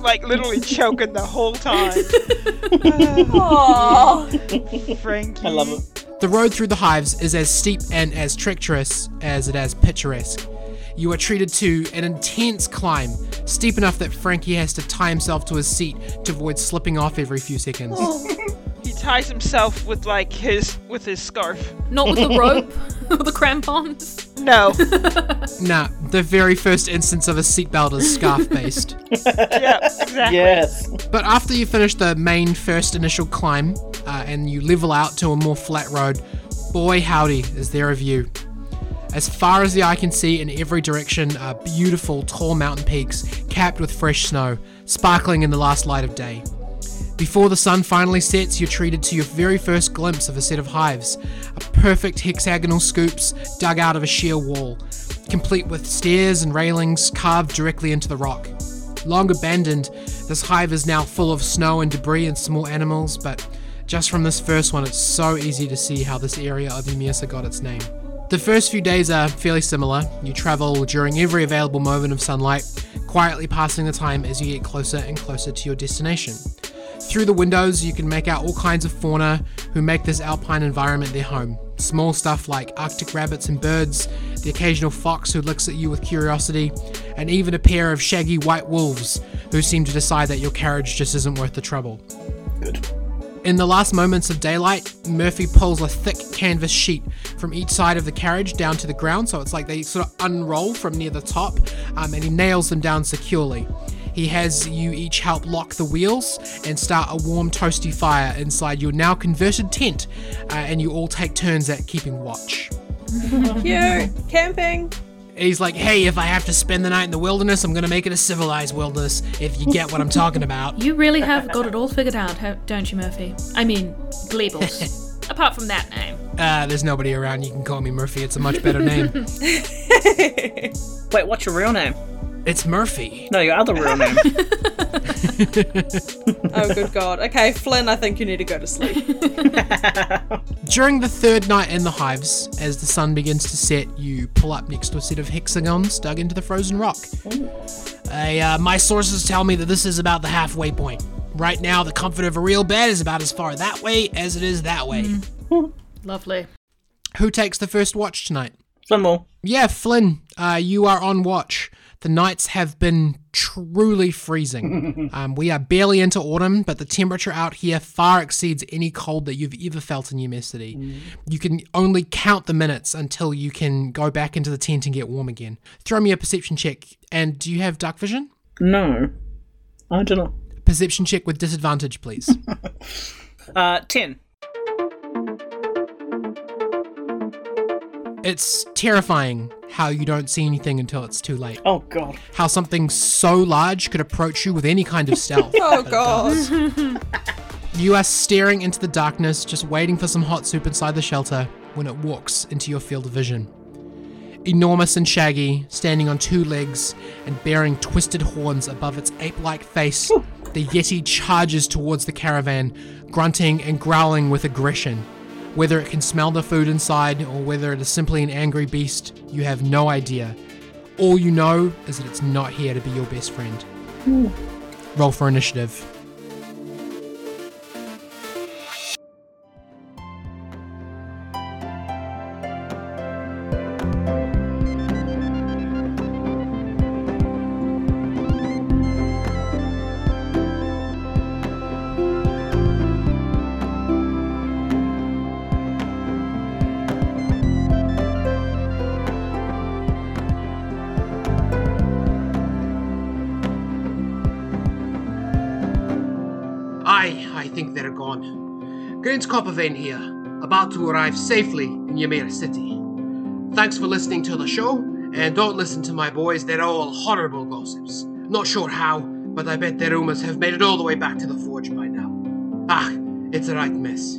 [SPEAKER 6] like literally choking the whole time. Frankie.
[SPEAKER 5] I love it.
[SPEAKER 2] The road through the hives is as steep and as treacherous as it is picturesque. You are treated to an intense climb, steep enough that Frankie has to tie himself to his seat to avoid slipping off every few seconds.
[SPEAKER 6] He ties himself with like his with his scarf.
[SPEAKER 1] not with the rope, with the crampons.
[SPEAKER 6] No.
[SPEAKER 2] Nah, the very first instance of a seatbelt is scarf based.
[SPEAKER 6] yeah, exactly.
[SPEAKER 5] Yes.
[SPEAKER 2] But after you finish the main first initial climb uh, and you level out to a more flat road, boy howdy, is there a view. As far as the eye can see in every direction are beautiful tall mountain peaks capped with fresh snow, sparkling in the last light of day. Before the sun finally sets, you're treated to your very first glimpse of a set of hives, a perfect hexagonal scoops dug out of a sheer wall, complete with stairs and railings carved directly into the rock. Long abandoned, this hive is now full of snow and debris and small animals, but just from this first one, it's so easy to see how this area of Emesa got its name. The first few days are fairly similar. You travel during every available moment of sunlight, quietly passing the time as you get closer and closer to your destination. Through the windows, you can make out all kinds of fauna who make this alpine environment their home. Small stuff like Arctic rabbits and birds, the occasional fox who looks at you with curiosity, and even a pair of shaggy white wolves who seem to decide that your carriage just isn't worth the trouble.
[SPEAKER 5] Good.
[SPEAKER 2] In the last moments of daylight, Murphy pulls a thick canvas sheet from each side of the carriage down to the ground, so it's like they sort of unroll from near the top, um, and he nails them down securely. He has you each help lock the wheels and start a warm, toasty fire inside your now converted tent, uh, and you all take turns at keeping watch.
[SPEAKER 3] Cute. Camping.
[SPEAKER 2] He's like, hey, if I have to spend the night in the wilderness, I'm gonna make it a civilized wilderness, if you get what I'm talking about.
[SPEAKER 1] You really have got it all figured out, don't you, Murphy? I mean, Gleebles. Apart from that name.
[SPEAKER 2] Uh, there's nobody around, you can call me Murphy, it's a much better name.
[SPEAKER 5] Wait, what's your real name?
[SPEAKER 2] It's Murphy.
[SPEAKER 5] No, your other real name.
[SPEAKER 3] Oh, good God. Okay, Flynn, I think you need to go to sleep.
[SPEAKER 2] During the third night in the hives, as the sun begins to set, you pull up next to a set of hexagons dug into the frozen rock. I, uh, my sources tell me that this is about the halfway point. Right now, the comfort of a real bed is about as far that way as it is that way.
[SPEAKER 1] Lovely.
[SPEAKER 2] Who takes the first watch tonight?
[SPEAKER 5] Flimwell.
[SPEAKER 2] Yeah, Flynn, uh, you are on watch. The nights have been truly freezing. um, we are barely into autumn, but the temperature out here far exceeds any cold that you've ever felt in your city. You can only count the minutes until you can go back into the tent and get warm again. Throw me a perception check. And do you have dark vision?
[SPEAKER 5] No. I don't.
[SPEAKER 2] Perception check with disadvantage, please.
[SPEAKER 5] Uh, 10.
[SPEAKER 2] it's terrifying how you don't see anything until it's too late.
[SPEAKER 5] Oh, God.
[SPEAKER 2] How something so large could approach you with any kind of stealth.
[SPEAKER 3] Oh, God.
[SPEAKER 2] You are staring into the darkness, just waiting for some hot soup inside the shelter when it walks into your field of vision. Enormous and shaggy, standing on two legs and bearing twisted horns above its ape like face, the Yeti charges towards the caravan, grunting and growling with aggression. Whether it can smell the food inside or whether it is simply an angry beast, you have no idea. All you know is that it's not here to be your best friend. Hmm. Roll for initiative. Here, about to arrive safely in Ymir City. Thanks for listening to the show, and don't listen to my boys, they're all horrible gossips. Not sure how, but I bet their rumors have made it all the way back to the forge by now. Ah, it's a right mess.